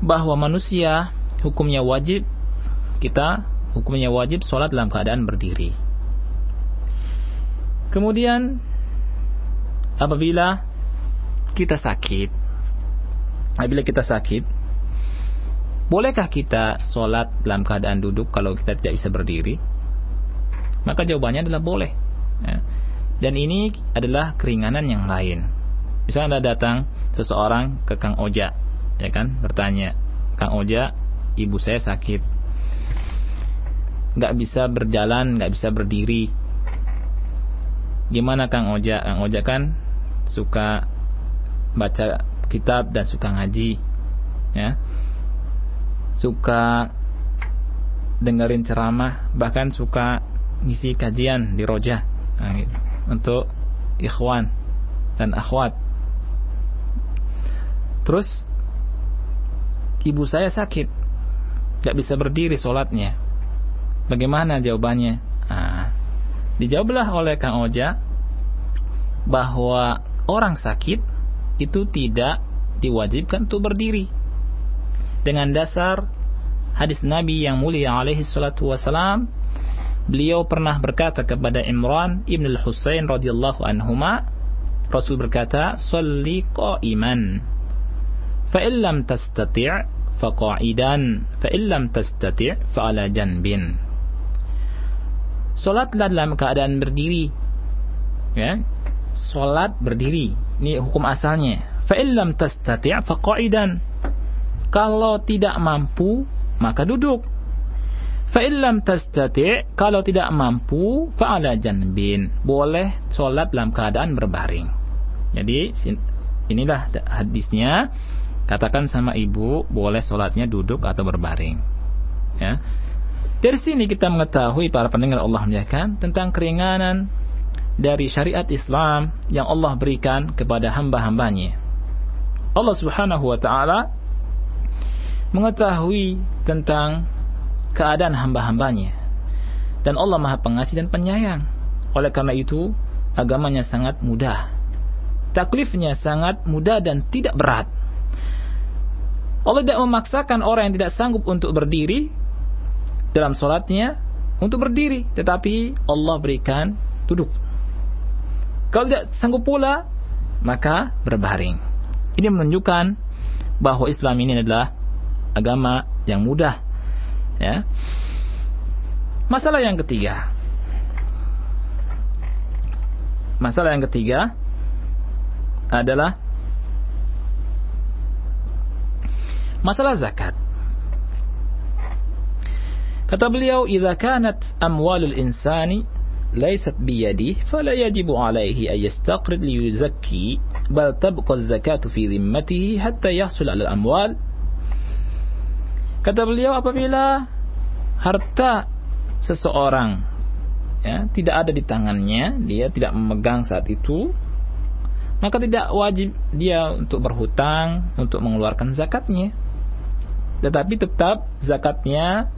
bahwa manusia hukumnya wajib kita hukumnya wajib sholat dalam keadaan berdiri. Kemudian apabila kita sakit, apabila kita sakit, bolehkah kita sholat dalam keadaan duduk kalau kita tidak bisa berdiri? Maka jawabannya adalah boleh. Ya. Dan ini adalah keringanan yang lain. Misalnya ada datang seseorang ke Kang Oja ya kan? Bertanya Kang Oja ibu saya sakit. Nggak bisa berjalan nggak bisa berdiri. Gimana Kang Oja? Kang Oja kan suka baca kitab dan suka ngaji ya. Suka dengerin ceramah bahkan suka ngisi kajian di roja nah, gitu. untuk ikhwan dan akhwat. Terus ibu saya sakit, gak bisa berdiri sholatnya. Bagaimana jawabannya? Nah, dijawablah oleh Kang Oja bahwa orang sakit itu tidak diwajibkan untuk berdiri. Dengan dasar hadis Nabi yang mulia alaihi salatu wasalam, beliau pernah berkata kepada Imran ibn al-Husain radhiyallahu anhuma, Rasul berkata, "Shalli qa'iman." Fa illam tastati' faqa'idan fa illam tastati' fa ala janbin Salatlah dalam keadaan berdiri. Ya salat berdiri. Ini hukum asalnya. Fa illam tastati' faqa'idan. Kalau tidak mampu maka duduk. Fa illam tastati' kalau tidak mampu fa ala janbin. Boleh salat dalam keadaan berbaring. Jadi inilah hadisnya Katakan sama ibu, boleh sholatnya duduk atau berbaring. Ya. Dari sini kita mengetahui para pendengar Allah menyatakan tentang keringanan dari syariat Islam yang Allah berikan kepada hamba-hambanya. Allah Subhanahu wa taala mengetahui tentang keadaan hamba-hambanya. Dan Allah Maha Pengasih dan Penyayang. Oleh karena itu, agamanya sangat mudah. Taklifnya sangat mudah dan tidak berat. Allah tidak memaksakan orang yang tidak sanggup untuk berdiri dalam sholatnya untuk berdiri, tetapi Allah berikan duduk. Kalau tidak sanggup pula, maka berbaring. Ini menunjukkan bahwa Islam ini adalah agama yang mudah. Ya. Masalah yang ketiga. Masalah yang ketiga adalah masalah zakat. Kata beliau, "Idza kanat amwalul insani laysat biyadi, fala yajibu alaihi an yastaqrid li yuzakki, bal tabqa az-zakatu fi dhimmatihi hatta yahsul 'ala al-amwal." Kata beliau, apabila harta seseorang ya, tidak ada di tangannya, dia tidak memegang saat itu, maka tidak wajib dia untuk berhutang untuk mengeluarkan zakatnya. Tetapi tetap zakatnya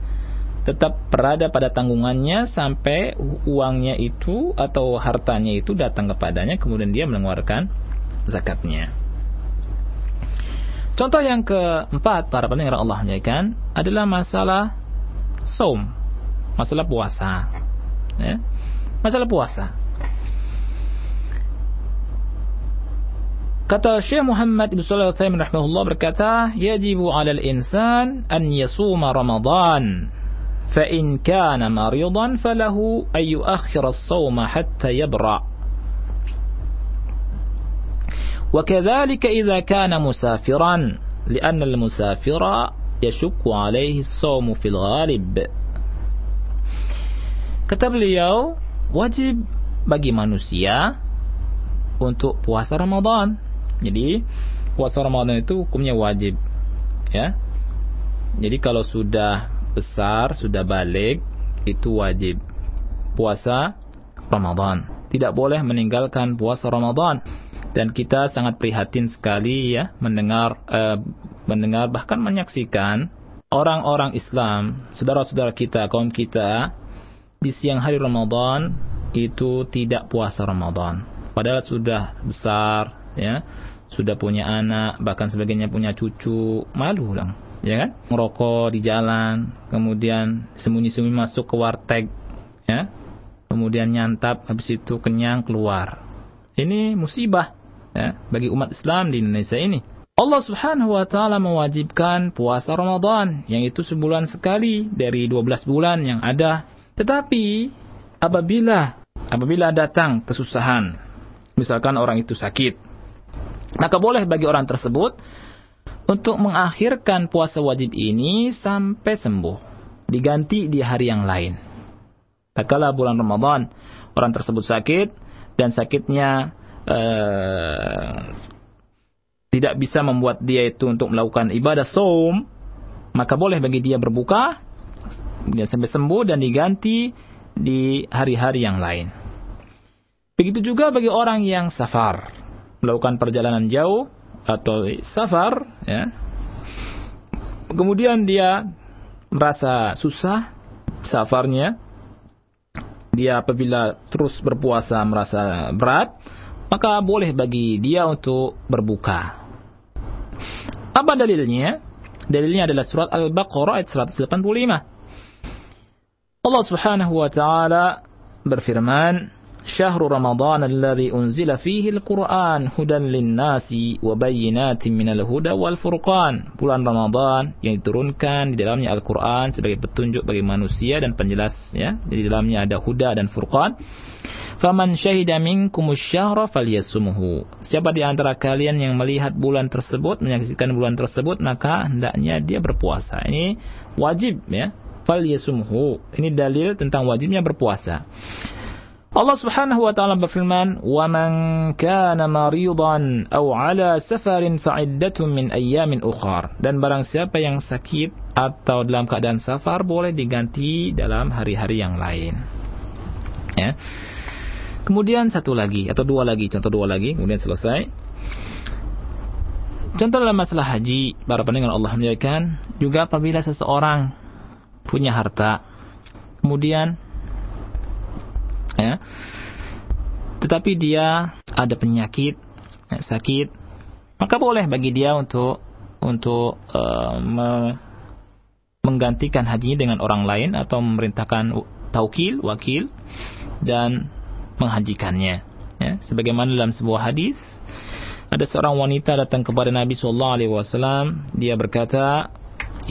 tetap berada pada tanggungannya sampai uangnya itu atau hartanya itu datang kepadanya kemudian dia mengeluarkan zakatnya. Contoh yang keempat para pendengar Allah menyampaikan adalah masalah saum, masalah puasa. Ya. Masalah puasa. Kata Syekh Muhammad Ibn Salih Al-Thaymin rahimahullah berkata, "Yajibu 'alal insan an yasuma Ramadan." فإن كان مريضا فله أن يؤخر الصوم حتى يبرأ وكذلك إذا كان مسافرا لأن المسافر يشك عليه الصوم في الغالب Kata beliau, wajib bagi manusia untuk puasa Ramadan. Jadi, puasa Ramadan itu hukumnya wajib. Ya. Jadi kalau sudah besar sudah balik itu wajib puasa Ramadan. Tidak boleh meninggalkan puasa Ramadan. Dan kita sangat prihatin sekali ya mendengar uh, mendengar bahkan menyaksikan orang-orang Islam, saudara-saudara kita, kaum kita di siang hari Ramadan itu tidak puasa Ramadan. Padahal sudah besar ya, sudah punya anak, bahkan sebagainya punya cucu, malu lah ya kan? Merokok di jalan, kemudian sembunyi-sembunyi masuk ke warteg, ya. Kemudian nyantap, habis itu kenyang keluar. Ini musibah ya bagi umat Islam di Indonesia ini. Allah Subhanahu wa taala mewajibkan puasa Ramadan yang itu sebulan sekali dari 12 bulan yang ada. Tetapi apabila apabila datang kesusahan, misalkan orang itu sakit, maka boleh bagi orang tersebut untuk mengakhirkan puasa wajib ini sampai sembuh. Diganti di hari yang lain. Tatkala bulan Ramadan orang tersebut sakit dan sakitnya uh, tidak bisa membuat dia itu untuk melakukan ibadah saum, maka boleh bagi dia berbuka dia sampai sembuh dan diganti di hari-hari yang lain. Begitu juga bagi orang yang safar, melakukan perjalanan jauh atau safar ya. Kemudian dia merasa susah safarnya. Dia apabila terus berpuasa merasa berat maka boleh bagi dia untuk berbuka. Apa dalilnya? Dalilnya adalah surat Al-Baqarah ayat 185 Allah Subhanahu wa taala berfirman syahrul ramadhan alladhi unzila fihi al-Qur'an hudan linnasi wa bayyinatin minal huda wal. Bulan Ramadan yang diturunkan di dalamnya Al-Qur'an sebagai petunjuk bagi manusia dan penjelas ya. Jadi di dalamnya ada huda dan furqan. Faman syahida minkum asyhara falyasumuhu. Siapa di antara kalian yang melihat bulan tersebut, menyaksikan bulan tersebut, maka hendaknya dia berpuasa. Ini wajib ya. Falyasumuhu. Ini dalil tentang wajibnya berpuasa. Allah Subhanahu wa taala berfirman, "Wa man kana maridan aw ala safarin fa'iddatun min ayyamin ukhar." Dan barang siapa yang sakit atau dalam keadaan safar boleh diganti dalam hari-hari yang lain. Ya. Kemudian satu lagi atau dua lagi, contoh dua lagi, kemudian selesai. Contoh dalam masalah haji, para pendengar Allah menyatakan juga apabila seseorang punya harta, kemudian ya. Tetapi dia ada penyakit, ya, sakit, maka boleh bagi dia untuk untuk uh, me menggantikan hajinya dengan orang lain atau memerintahkan taukil, wakil dan menghajikannya. Ya, sebagaimana dalam sebuah hadis ada seorang wanita datang kepada Nabi sallallahu alaihi wasallam dia berkata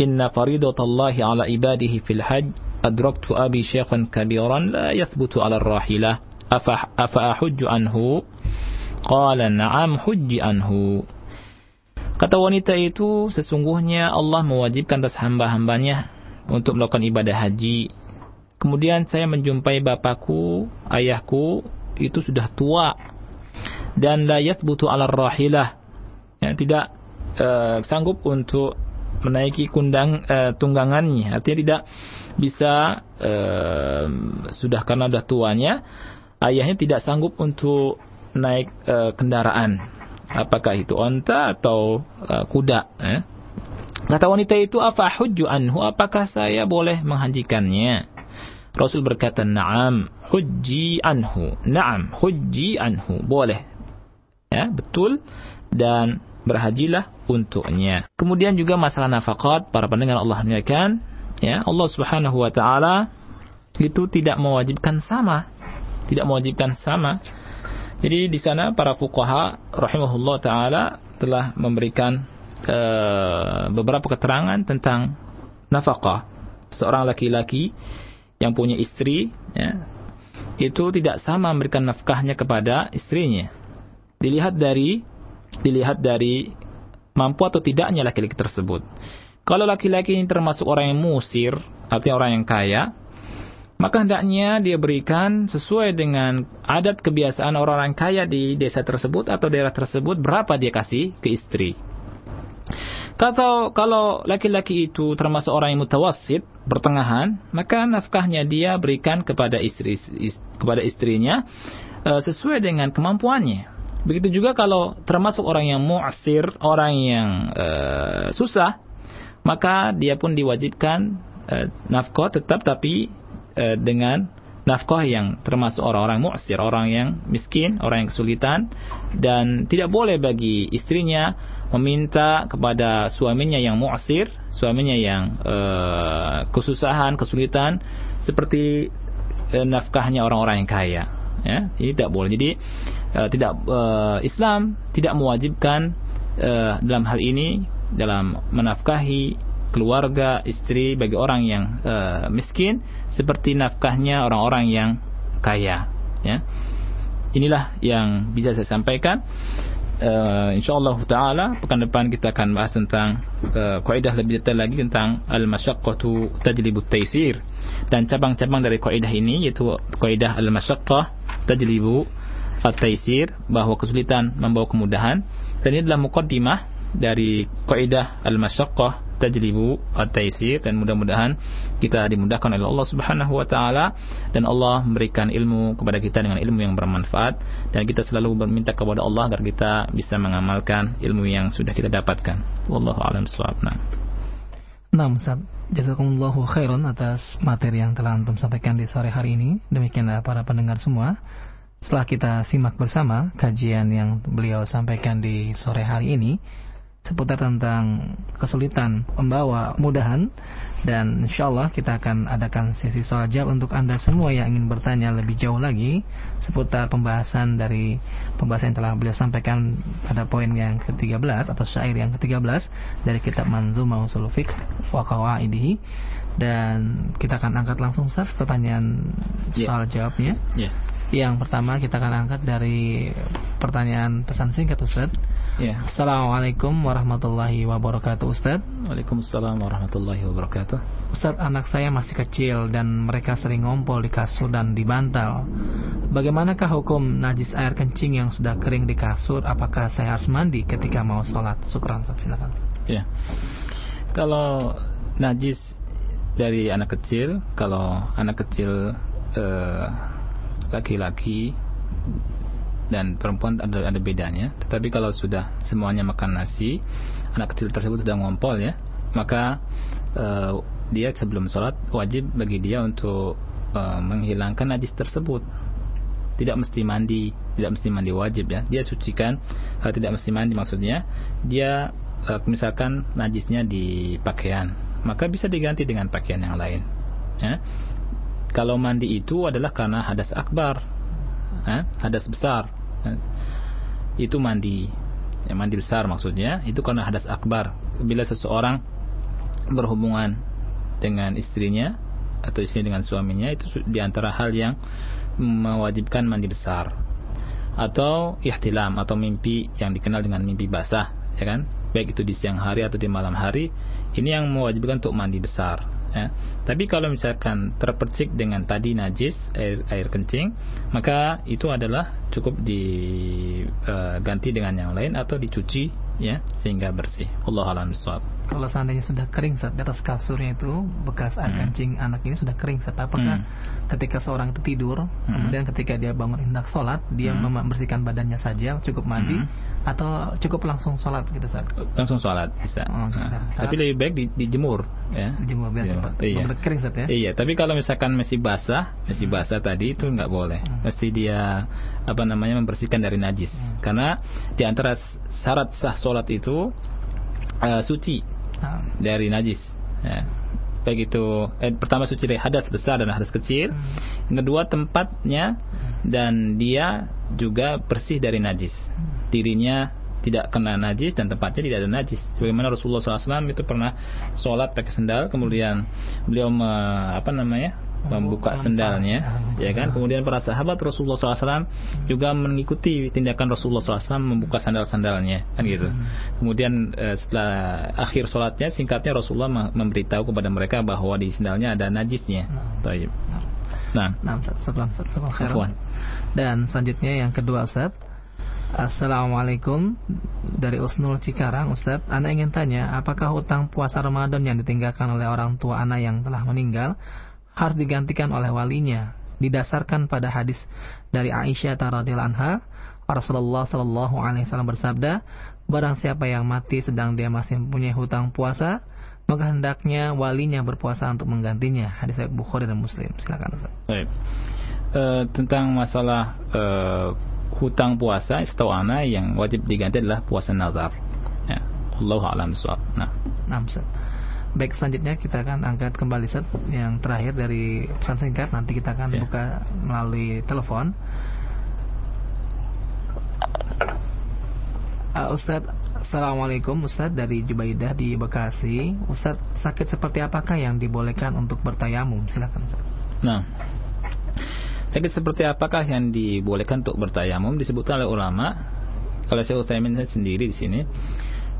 inna faridatallahi ala ibadihi fil hajj syaikhan kabiran la yathbutu ala rahilah afa afa ahujju anhu qala na'am hujji anhu kata wanita itu sesungguhnya Allah mewajibkan atas hamba-hambanya untuk melakukan ibadah haji. Kemudian saya menjumpai bapakku ayahku itu sudah tua dan la yathbutu ala rahilah. Ya, tidak uh, sanggup untuk menaiki kundang uh, tunggangannya. Artinya tidak bisa uh, sudah karena sudah tuanya ayahnya tidak sanggup untuk naik uh, kendaraan. Apakah itu onta atau uh, kuda eh? kata wanita itu apa hujju anhu? Apakah saya boleh menghajikannya? Rasul berkata na'am hujji anhu. Na'am hujji anhu. Boleh. Ya betul. Dan berhajilah untuknya. Kemudian juga masalah nafkah para pendengar Allah muliakan, ya Allah Subhanahu wa taala itu tidak mewajibkan sama. Tidak mewajibkan sama. Jadi di sana para fuqaha rahimahullah taala telah memberikan uh, beberapa keterangan tentang nafkah. Seorang laki-laki yang punya istri ya, itu tidak sama memberikan nafkahnya kepada istrinya dilihat dari dilihat dari mampu atau tidaknya laki-laki tersebut. Kalau laki-laki ini termasuk orang yang musir, artinya orang yang kaya, maka hendaknya dia berikan sesuai dengan adat kebiasaan orang-orang kaya di desa tersebut atau daerah tersebut berapa dia kasih ke istri. Kalau kalau laki-laki itu termasuk orang yang mutawassit, pertengahan, maka nafkahnya dia berikan kepada istri kepada istrinya eh, sesuai dengan kemampuannya. Begitu juga kalau termasuk orang yang mu'asir, orang yang uh, susah, maka dia pun diwajibkan uh, nafkah tetap tapi uh, dengan nafkah yang termasuk orang-orang mu'asir, orang yang miskin, orang yang kesulitan dan tidak boleh bagi istrinya meminta kepada suaminya yang mu'asir, suaminya yang uh, kesusahan, kesulitan seperti uh, nafkahnya orang-orang yang kaya. Ya, ini tidak boleh. Jadi uh, tidak uh, Islam tidak mewajibkan uh, dalam hal ini dalam menafkahi keluarga istri bagi orang yang uh, miskin seperti nafkahnya orang-orang yang kaya ya. Inilah yang bisa saya sampaikan. Uh, insyaallah taala pekan depan kita akan bahas tentang uh, kaidah lebih detail lagi tentang al masyaqqatu tajlibut taisir dan cabang-cabang dari kaidah ini yaitu kaidah al masyaqqah tajlibu at-taisir bahwa kesulitan membawa kemudahan. Dan ini adalah mukaddimah dari kaidah al-masyaqqah tajlibu at-taisir dan mudah-mudahan kita dimudahkan oleh Allah Subhanahu wa taala dan Allah memberikan ilmu kepada kita dengan ilmu yang bermanfaat dan kita selalu meminta kepada Allah agar kita bisa mengamalkan ilmu yang sudah kita dapatkan. Wallahu a'lam bishawab. Nah, Ustaz, jazakumullahu khairan atas materi yang telah antum sampaikan di sore hari ini. Demikianlah para pendengar semua. Setelah kita simak bersama kajian yang beliau sampaikan di sore hari ini seputar tentang kesulitan membawa mudahan dan insya Allah kita akan adakan sesi soal jawab untuk anda semua yang ingin bertanya lebih jauh lagi seputar pembahasan dari pembahasan yang telah beliau sampaikan pada poin yang ke-13 atau syair yang ke-13 dari kitab Manzumah Usul Fiqh wa Qawaidihi dan kita akan angkat langsung Ustaz pertanyaan yeah. soal jawabnya. Yeah. Yang pertama kita akan angkat dari pertanyaan pesan singkat Ustaz. Ya. Assalamualaikum warahmatullahi wabarakatuh Ustaz. Waalaikumsalam warahmatullahi wabarakatuh. Ustaz, anak saya masih kecil dan mereka sering ngompol di kasur dan di bantal. Bagaimanakah hukum najis air kencing yang sudah kering di kasur? Apakah saya harus mandi ketika mau sholat? Syukran, silakan. Ya. Kalau najis dari anak kecil, kalau anak kecil eh, laki-laki dan perempuan ada ada bedanya. Tetapi kalau sudah semuanya makan nasi, anak kecil tersebut sudah ngompol ya, maka uh, dia sebelum sholat wajib bagi dia untuk uh, menghilangkan najis tersebut. Tidak mesti mandi, tidak mesti mandi wajib ya. Dia sucikan, uh, tidak mesti mandi maksudnya. Dia uh, misalkan najisnya di pakaian, maka bisa diganti dengan pakaian yang lain. Ya kalau mandi itu adalah karena hadas akbar, eh, hadas besar, itu mandi. ya, mandi besar maksudnya. Itu karena hadas akbar. Bila seseorang berhubungan dengan istrinya atau istri dengan suaminya itu di antara hal yang mewajibkan mandi besar. Atau ihtilam atau mimpi yang dikenal dengan mimpi basah ya kan? Baik itu di siang hari atau di malam hari ini yang mewajibkan untuk mandi besar ya. tapi kalau misalkan terpercik dengan tadi najis air, air kencing maka itu adalah cukup diganti uh, dengan yang lain atau dicuci ya sehingga bersih Allah alam kalau seandainya sudah kering saat di atas kasurnya itu bekas air hmm. kencing anak ini sudah kering saat apakah hmm. ketika seorang itu tidur hmm. kemudian ketika dia bangun hendak sholat dia hmm. membersihkan badannya saja cukup mandi hmm. atau cukup langsung sholat gitu saat langsung sholat bisa oh, gitu. nah, tapi lebih baik di, dijemur ya dijemur biar cepat iya. kering saat ya iya tapi kalau misalkan masih basah masih hmm. basah tadi itu nggak boleh hmm. mesti dia apa namanya membersihkan dari najis hmm. karena di antara syarat sah sholat itu uh, suci dari najis. Ya. Baik itu eh, pertama suci dari hadas besar dan hadas kecil. Hmm. Yang kedua tempatnya dan dia juga bersih dari najis. Dirinya tidak kena najis dan tempatnya tidak ada najis. Bagaimana Rasulullah SAW itu pernah sholat pakai sendal, kemudian beliau me, apa namanya membuka sendalnya, ya kan? Kemudian para sahabat Rasulullah SAW juga mengikuti tindakan Rasulullah SAW membuka sandal-sandalnya, kan gitu. Kemudian eh, setelah akhir sholatnya, singkatnya Rasulullah memberitahu kepada mereka bahwa di sendalnya ada najisnya. Taib. Nah, nah sebelum sebelum Dan selanjutnya yang kedua Ustaz. Assalamualaikum dari Usnul Cikarang Ustaz Anda ingin tanya apakah hutang puasa Ramadan yang ditinggalkan oleh orang tua anak yang telah meninggal harus digantikan oleh walinya didasarkan pada hadis dari Aisyah radhiyallahu anha Rasulullah Shallallahu alaihi wasallam bersabda barang siapa yang mati sedang dia masih mempunyai hutang puasa maka hendaknya walinya berpuasa untuk menggantinya hadis Bukhari dan Muslim silakan Ustaz. Baik. E, tentang masalah e, hutang puasa setahu ana yang wajib diganti adalah puasa nazar ya Allah alam Nah, nah Ustaz. Baik selanjutnya kita akan angkat kembali set yang terakhir dari pesan singkat nanti kita akan yeah. buka melalui telepon. Uh, Ustadz Assalamualaikum Ustadz dari Jubaidah di Bekasi. Ustadz sakit seperti apakah yang dibolehkan untuk bertayamum? Silakan Ustadz Nah Sakit seperti apakah yang dibolehkan untuk bertayamum? Disebutkan oleh ulama kalau saya Utsaimin sendiri di sini.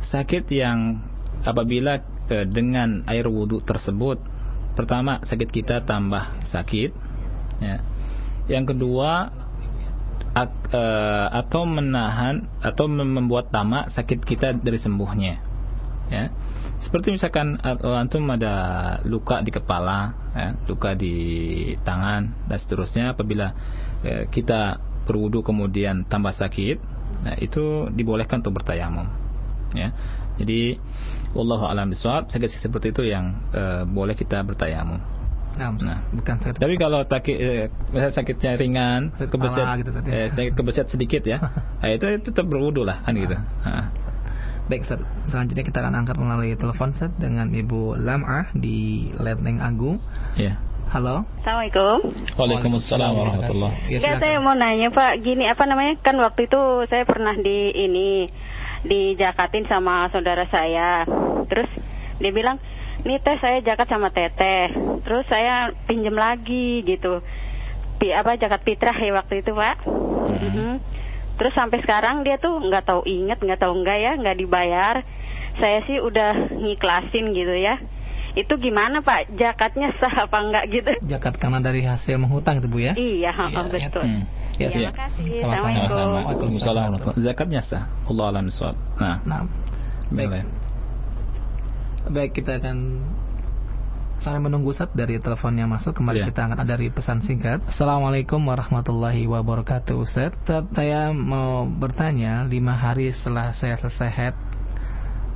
Sakit yang apabila e, dengan air wudhu tersebut pertama sakit kita tambah sakit ya. yang kedua ak, e, atau menahan atau membuat tamak sakit kita dari sembuhnya ya seperti misalkan antum ada luka di kepala ya, luka di tangan dan seterusnya apabila e, kita berwudu kemudian tambah sakit nah itu dibolehkan untuk bertayamum ya jadi wallahu alam bisawab sakit seperti itu yang uh, boleh kita bertayamum. Nah, nah, bukan sakit. Tapi kalau sakit eh, sakitnya ringan, sakit kebeset, gitu, eh, sakit kebeset sedikit ya, nah, itu, itu tetap berwudu lah kan gitu. Nah. Baik, Seth. selanjutnya kita akan angkat melalui telepon set dengan Ibu Lam'ah di Leteng Agung. Iya. Halo. Assalamualaikum. Waalaikumsalam warahmatullahi wabarakatuh. Ya, saya mau nanya Pak, gini apa namanya? Kan waktu itu saya pernah di ini dijakatin sama saudara saya terus dia bilang ini teh saya jakat sama teteh terus saya pinjam lagi gitu Pi, apa jakat fitrah ya waktu itu pak mm -hmm. terus sampai sekarang dia tuh nggak tahu inget nggak tahu enggak ya nggak dibayar saya sih udah ngiklasin gitu ya itu gimana Pak? Jakatnya sah apa enggak gitu? Jakat karena dari hasil menghutang itu Bu ya? Iya, iya betul. Ya. Hmm. Ya, terima kasih. Assalamualaikum. Waalaikumsalam. Zakatnya sah. Allah alam suat. Nah. nah. Baik. Baik, kita akan saya menunggu saat dari telepon yang masuk kembali yeah. kita akan ada dari pesan singkat. Assalamualaikum warahmatullahi wabarakatuh Ustaz. Saya mau bertanya lima hari setelah saya selesai head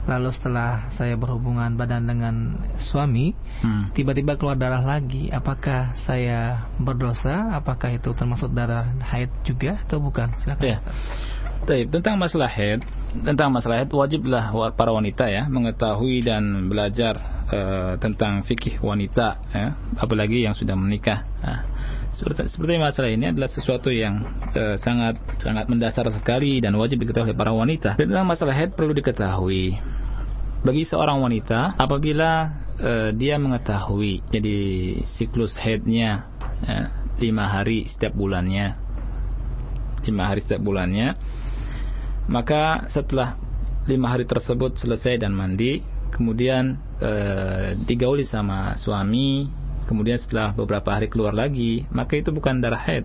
lalu setelah saya berhubungan badan dengan suami hmm. tiba-tiba hmm. keluar darah lagi apakah saya berdosa apakah itu termasuk darah haid juga atau bukan silakan ya. tentang masalah haid tentang masalah haid wajiblah para wanita ya mengetahui dan belajar uh, tentang fikih wanita ya apalagi yang sudah menikah nah, seperti, seperti masalah ini adalah sesuatu yang uh, sangat sangat mendasar sekali dan wajib diketahui oleh para wanita. Tentang masalah head perlu diketahui bagi seorang wanita apabila uh, dia mengetahui jadi siklus headnya uh, lima hari setiap bulannya lima hari setiap bulannya maka setelah lima hari tersebut selesai dan mandi kemudian uh, digauli sama suami kemudian setelah beberapa hari keluar lagi maka itu bukan darah head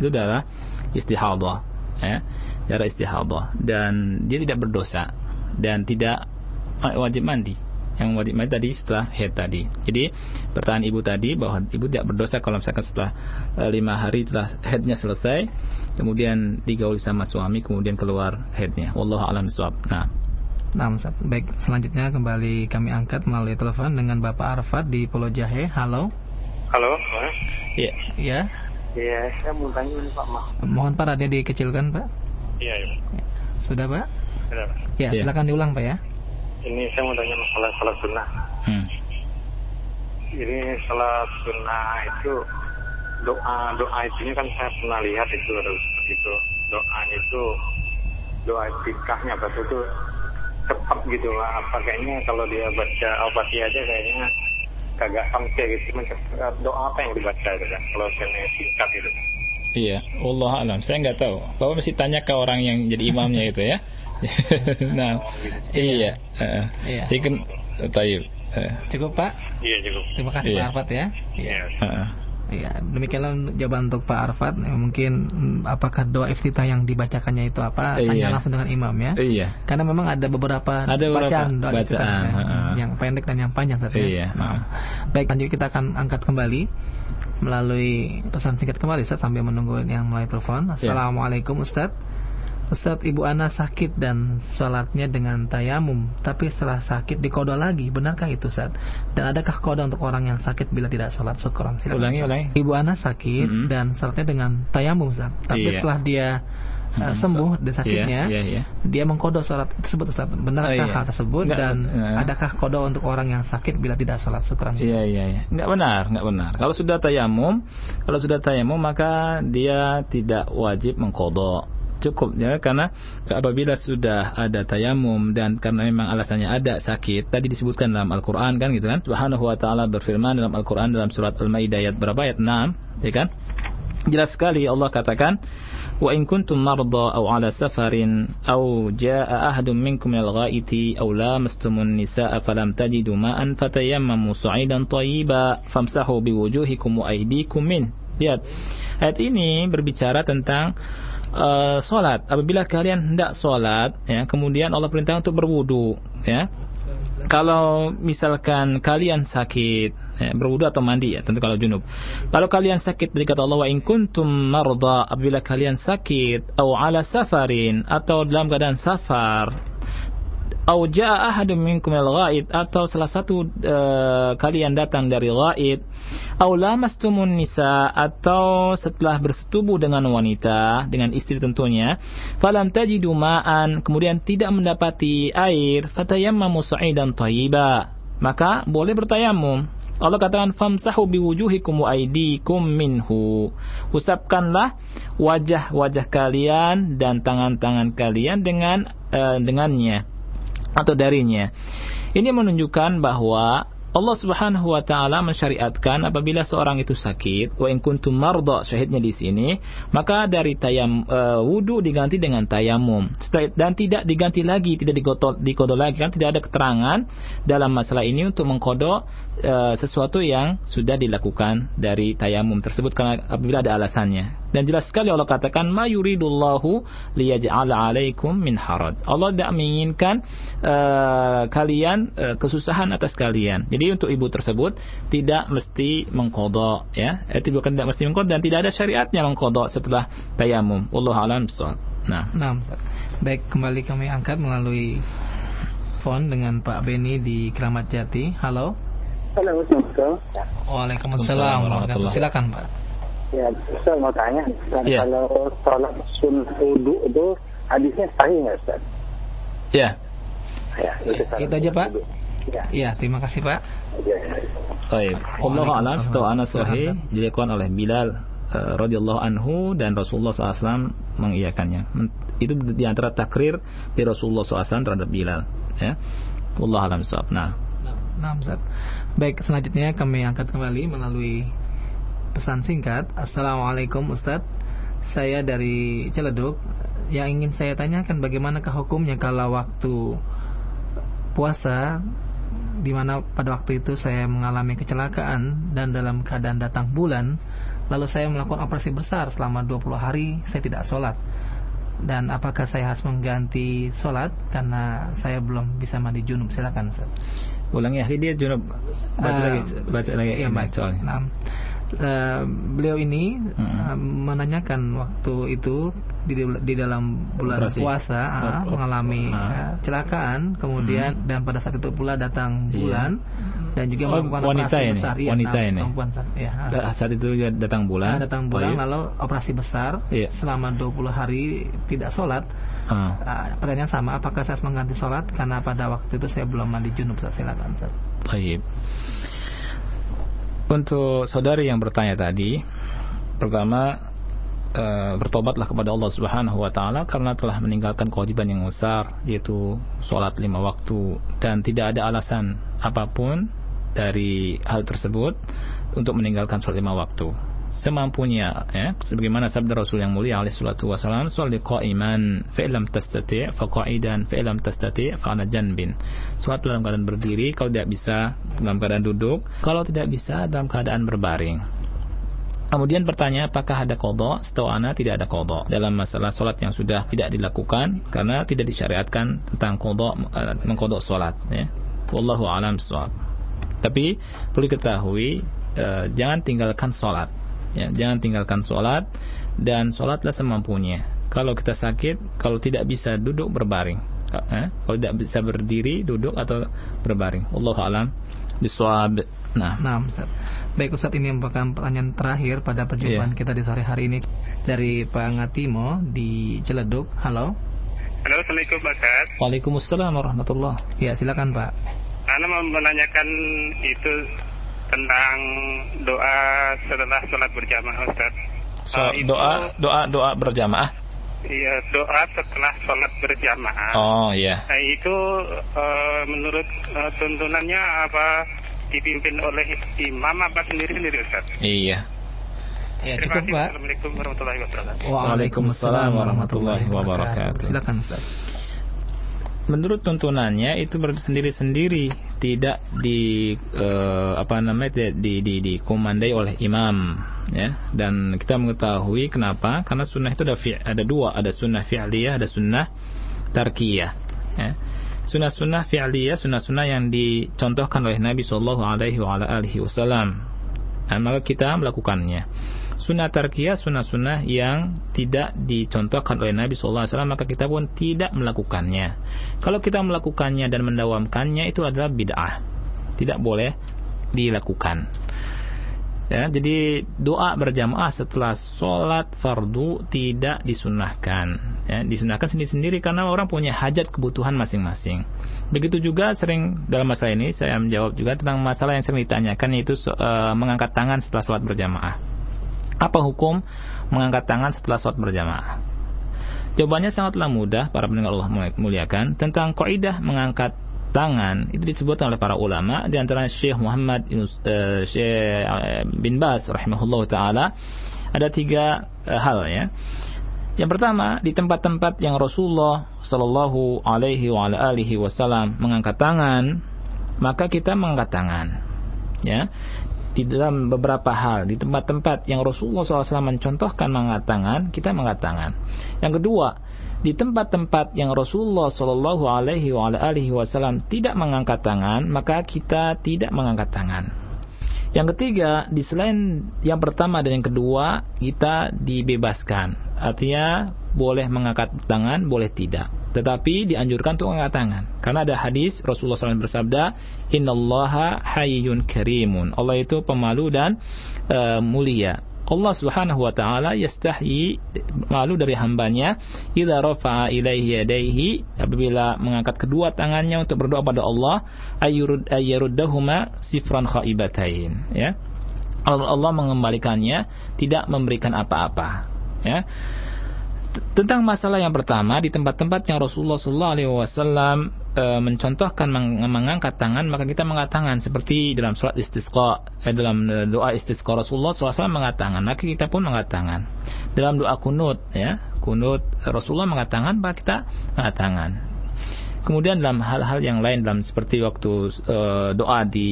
itu darah istihadah ya darah istihadah dan dia tidak berdosa dan tidak wajib mandi yang wajib mandi tadi setelah head tadi. Jadi pertanyaan ibu tadi bahwa ibu tidak berdosa kalau misalkan setelah uh, lima hari setelah headnya selesai, kemudian digauli sama suami, kemudian keluar headnya. Wallahu a'lam. Nah. Nah, Ustaz. Baik, selanjutnya kembali kami angkat melalui telepon dengan Bapak Arfat di Pulau Jahe. Halo. Halo. Iya. Iya. Iya, saya mau tanya ini Pak Ma. Mohon Pak radio dikecilkan, Pak. Iya, iya. Sudah, Pak? Sudah. Ya, ya, silakan diulang, Pak ya ini saya mau tanya masalah salat sunnah. Hmm. Ini salat sunnah itu doa doa itu kan saya pernah lihat itu ada seperti itu doa itu doa tikahnya betul itu cepat gitu lah apa kayaknya kalau dia baca obat aja kayaknya kagak sampai gitu doa apa yang dibaca itu kan kalau saya singkat itu Iya, Allah alam. Saya nggak tahu. Bapak mesti tanya ke orang yang jadi imamnya itu ya. nah, iya. Uh, iya. Ikan tayyib. Uh. Cukup Pak? Iya cukup. Terima kasih iya. Pak Arfat ya. Iya. Uh. Ya, demikianlah jawaban untuk Pak Arfat. Ya, mungkin mm, apakah doa iftitah yang dibacakannya itu apa? Tanya iya. langsung dengan imam ya. Iya. Karena memang ada beberapa ada bacaan doa bacaan, iftitah ya, uh. yang pendek dan yang panjang tapi. Ya. Iya. Nah, baik, lanjut kita akan angkat kembali melalui pesan singkat kembali Ustaz sambil menunggu yang mulai telepon. Iya. Assalamualaikum Ustaz. Ustadz Ibu Ana sakit dan sholatnya dengan tayamum Tapi setelah sakit dikodo lagi Benarkah itu Ustadz? Dan adakah kodo untuk orang yang sakit bila tidak sholat syukuran? Ulangi, ulangi Ibu Ana sakit mm -hmm. dan sholatnya dengan tayamum Ustadz Tapi iya. setelah dia uh, sembuh dari sakitnya, iya, iya, iya. dia mengkodo sholat tersebut Ustaz. Benarkah oh, iya. hal tersebut Nggak, dan uh, adakah kodo untuk orang yang sakit bila tidak sholat syukuran? Iya iya iya. Enggak benar, enggak benar. Kalau sudah tayamum, kalau sudah tayamum maka dia tidak wajib mengkodo cukup ya karena apabila sudah ada tayamum dan karena memang alasannya ada sakit tadi disebutkan dalam Al-Qur'an kan gitu kan? Subhanahu wa taala berfirman dalam Al-Qur'an dalam surat Al-Maidah ayat berapa? Ayat 6 ya kan? Jelas sekali Allah katakan wa in kuntum marda aw ala safarin aw jaa ahadun minkum minal ghaiti aw lamastumun nisaa falam tajidu ma'an fatayammamu su'idan tayyiba famsahu biwujuhikum wa aydikum min. Lihat ayat ini berbicara tentang uh, sholat. Apabila kalian hendak sholat, ya, kemudian Allah perintah untuk berwudu, ya. Kalau misalkan kalian sakit, ya, berwudu atau mandi ya, tentu kalau junub. Kalau kalian sakit dari kata Allah wa in kuntum marda, apabila kalian sakit, atau ala safarin atau dalam keadaan safar, au jaa minkum al-ghaid atau salah satu uh, kalian datang dari ghaid. Au lamastumun nisa atau setelah bersetubuh dengan wanita dengan istri tentunya. Falam tajidu ma'an kemudian tidak mendapati air fatayammamu sa'idan thayyiba maka boleh bertayamum Allah katakan famsahu biwujuhikum wa aydikum minhu. Usapkanlah wajah-wajah kalian dan tangan-tangan kalian dengan uh, dengannya atau darinya. Ini menunjukkan bahwa Allah Subhanahu wa taala mensyariatkan apabila seorang itu sakit, wa in kuntum marda syahidnya di sini, maka dari tayam uh, wudu diganti dengan tayamum dan tidak diganti lagi, tidak dikodok dikodo lagi kan tidak ada keterangan dalam masalah ini untuk mengkodok uh, sesuatu yang sudah dilakukan dari tayamum tersebut karena apabila ada alasannya. Dan jelas sekali Allah katakan ma yuridullahu liyaj'ala 'alaikum min haraj. Allah tidak menginginkan uh, kalian uh, kesusahan atas kalian. Jadi untuk ibu tersebut tidak mesti mengkodok ya. Eh, bukan tidak mesti mengkodok dan tidak ada syariatnya mengkodok setelah tayamum. Wallahu a'lam Nah. Nah, Baik, kembali kami angkat melalui dengan Pak Beni di Keramat Jati. Halo. Assalamualaikum. Waalaikumsalam warahmatullahi Silakan, Pak. Ya, saya mau tanya, Ustaz, ya. kalau sholat sunnah wudhu itu hadisnya sahih nggak Ustaz? Ya. Ya, itu, itu aja Pak. Ya, ya terima kasih Pak. Baik. Allah alam setahu anak sahih dilakukan oleh Bilal uh, radhiyallahu anhu dan Rasulullah SAW mengiyakannya. Itu di antara takrir di Rasulullah SAW terhadap Bilal. Ya. Allah alam sahab. Nah. Nah, Ustaz. Baik, selanjutnya kami angkat kembali melalui pesan singkat. Assalamualaikum Ustaz. Saya dari Ciledug. Yang ingin saya tanyakan bagaimanakah hukumnya kalau waktu puasa di mana pada waktu itu saya mengalami kecelakaan dan dalam keadaan datang bulan lalu saya melakukan operasi besar selama 20 hari saya tidak sholat dan apakah saya harus mengganti sholat karena saya belum bisa mandi junub silakan Ustaz. Ulangi ya dia junub baca uh, lagi baca lagi iya, baca. Nah, uh, beliau ini hmm. uh, menanyakan waktu itu di, di dalam bulan Operasi. puasa uh, mengalami uh, kecelakaan kemudian hmm. dan pada saat itu pula datang iya. bulan dan juga oh, melakukan wanita operasi ini. besar ya, wanita ini perempuan ya, uh, saat itu juga datang bulan uh, datang bulan oh, lalu operasi besar iya. selama 20 hari tidak sholat uh. Uh, pertanyaan sama apakah saya harus mengganti sholat karena pada waktu itu saya belum mandi junub silakan Ustaz. Baik. Untuk saudari yang bertanya tadi, pertama e, bertobatlah kepada Allah Subhanahu wa taala karena telah meninggalkan kewajiban yang besar yaitu sholat lima waktu dan tidak ada alasan apa pun dari hal tersebut untuk meninggalkan sholat lima waktu semampunya ya sebagaimana sabda Rasul yang mulia alaihi salatu wasallam sholli qa'iman fa illam tastati' fa qa'idan fa illam tastati' fa ala janbin salat dalam keadaan berdiri kalau tidak bisa dalam keadaan duduk kalau tidak bisa dalam keadaan berbaring Kemudian bertanya apakah ada kodok? Setahu ana tidak ada kodok dalam masalah solat yang sudah tidak dilakukan karena tidak disyariatkan tentang kodok uh, mengkodok solat. Ya. Wallahu alam Tapi perlu diketahui uh, jangan tinggalkan solat ya, jangan tinggalkan sholat dan sholatlah semampunya. Kalau kita sakit kalau tidak bisa duduk berbaring. Eh, kalau tidak bisa berdiri duduk atau berbaring. Allah alam biswab nah. Nah Ustaz. baik Ustaz ini merupakan pertanyaan terakhir pada perjumpaan yeah. kita di sore hari ini dari Pak Ngatimo di Ciledug. Halo. Halo Assalamualaikum Pak Ustaz. Waalaikumsalam warahmatullah ya silakan Pak. Anda mau menanyakan itu tentang doa setelah sholat berjamaah Ustaz. So, uh, doa doa doa berjamaah? Iya, doa setelah sholat berjamaah. Oh iya. Nah, itu uh, menurut uh, tuntunannya apa dipimpin oleh imam apa sendiri-sendiri Ustaz? Iya. Ya, Terima kasih. Assalamualaikum warahmatullahi wabarakatuh. Waalaikumsalam warahmatullahi wabarakatuh. Silakan Ustaz menurut tuntunannya itu sendiri-sendiri tidak di uh, apa namanya di, di, di komandai oleh imam ya. Dan kita mengetahui kenapa? Karena sunnah itu ada fi, ada dua. Ada sunnah fi'liyah ada sunnah tarkiyah ya. sunnah-sunnah fi'liyah sunnah-sunnah yang dicontohkan oleh Nabi Shallallahu Alaihi Wasallam. Maka kita melakukannya sunnah tarkiyah sunnah-sunnah yang tidak dicontohkan oleh Nabi SAW maka kita pun tidak melakukannya. Kalau kita melakukannya dan mendawamkannya itu adalah bid'ah. Tidak boleh dilakukan. Ya, jadi doa berjamaah setelah sholat fardu tidak disunahkan ya, disunahkan sendiri-sendiri karena orang punya hajat kebutuhan masing-masing. Begitu juga sering dalam masalah ini saya menjawab juga tentang masalah yang sering ditanyakan yaitu uh, mengangkat tangan setelah sholat berjamaah apa hukum mengangkat tangan setelah sholat berjamaah? Jawabannya sangatlah mudah para pendengar Allah muliakan tentang kaidah mengangkat tangan itu disebutkan oleh para ulama di antara Syekh Muhammad uh, Syekh eh, bin Bas rahimahullah taala ada tiga uh, hal ya. Yang pertama di tempat-tempat yang Rasulullah Shallallahu Alaihi Wasallam mengangkat tangan maka kita mengangkat tangan ya di dalam beberapa hal. Di tempat-tempat yang Rasulullah SAW mencontohkan mengangkat tangan kita mengangkat tangan yang kedua di tempat-tempat yang Rasulullah Shallallahu Alaihi Wasallam tidak mengangkat tangan maka kita tidak mengangkat tangan. Yang ketiga di selain yang pertama dan yang kedua kita dibebaskan. Artinya boleh mengangkat tangan boleh tidak tetapi dianjurkan untuk mengangkat tangan. Karena ada hadis Rasulullah SAW bersabda innallaha hayyun karimun. Allah itu pemalu dan uh, mulia. Allah Subhanahu wa taala yastahyi malu dari hambanya. Idza rafa'a ilaihi yadayhi apabila mengangkat kedua tangannya untuk berdoa pada Allah ayyurud ayyaruddahuma sifran khaibatain ya. Allah mengembalikannya tidak memberikan apa-apa. Ya tentang masalah yang pertama di tempat-tempat yang Rasulullah Sallallahu Alaihi Wasallam e, mencontohkan meng mengangkat tangan maka kita mengangkat tangan seperti dalam surat istisqa eh, dalam e, doa istisqa Rasulullah SAW mengangkat tangan maka kita pun mengangkat tangan. Dalam doa kunut ya kunut Rasulullah mengangkat tangan maka kita mengangkat tangan. Kemudian dalam hal-hal yang lain dalam seperti waktu e, doa di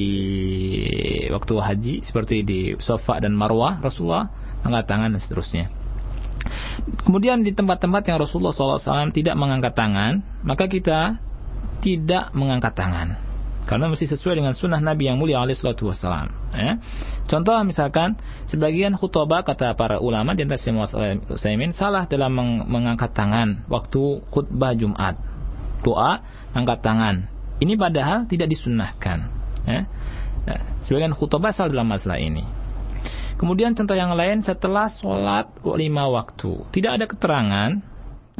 waktu haji seperti di Sofa dan Marwah Rasulullah mengangkat tangan dan seterusnya Kemudian di tempat-tempat yang Rasulullah SAW tidak mengangkat tangan, maka kita tidak mengangkat tangan. Karena mesti sesuai dengan sunnah Nabi yang mulia alaihi salatu wassalam. Ya. Contoh misalkan sebagian khutbah kata para ulama di antara salah dalam meng mengangkat tangan waktu khutbah Jumat. Doa angkat tangan. Ini padahal tidak disunnahkan. Ya. Nah, sebagian khutbah salah dalam masalah ini. Kemudian contoh yang lain setelah sholat lima waktu. Tidak ada keterangan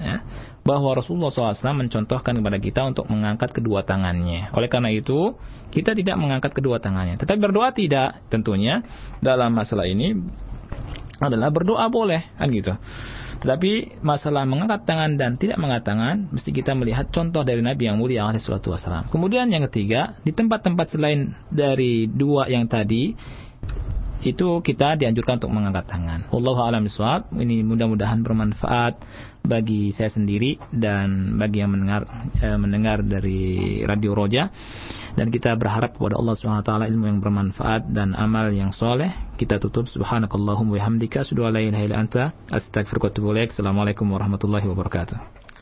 ya, bahwa Rasulullah SAW mencontohkan kepada kita untuk mengangkat kedua tangannya. Oleh karena itu, kita tidak mengangkat kedua tangannya. Tetapi berdoa tidak. Tentunya dalam masalah ini adalah berdoa boleh. kan gitu. Tetapi masalah mengangkat tangan dan tidak mengangkat tangan, mesti kita melihat contoh dari Nabi yang mulia alaihi Kemudian yang ketiga, di tempat-tempat selain dari dua yang tadi, itu kita dianjurkan untuk mengangkat tangan. Wallahu a'lam. Ini mudah-mudahan bermanfaat bagi saya sendiri dan bagi yang mendengar eh, mendengar dari Radio Roja. Dan kita berharap kepada Allah Subhanahu wa taala ilmu yang bermanfaat dan amal yang soleh. Kita tutup. Subhanakallahumma wa bihamdika. Asyhadu an la ilaha illa anta. Astaghfiruka wa atubu assalamualaikum warahmatullahi wabarakatuh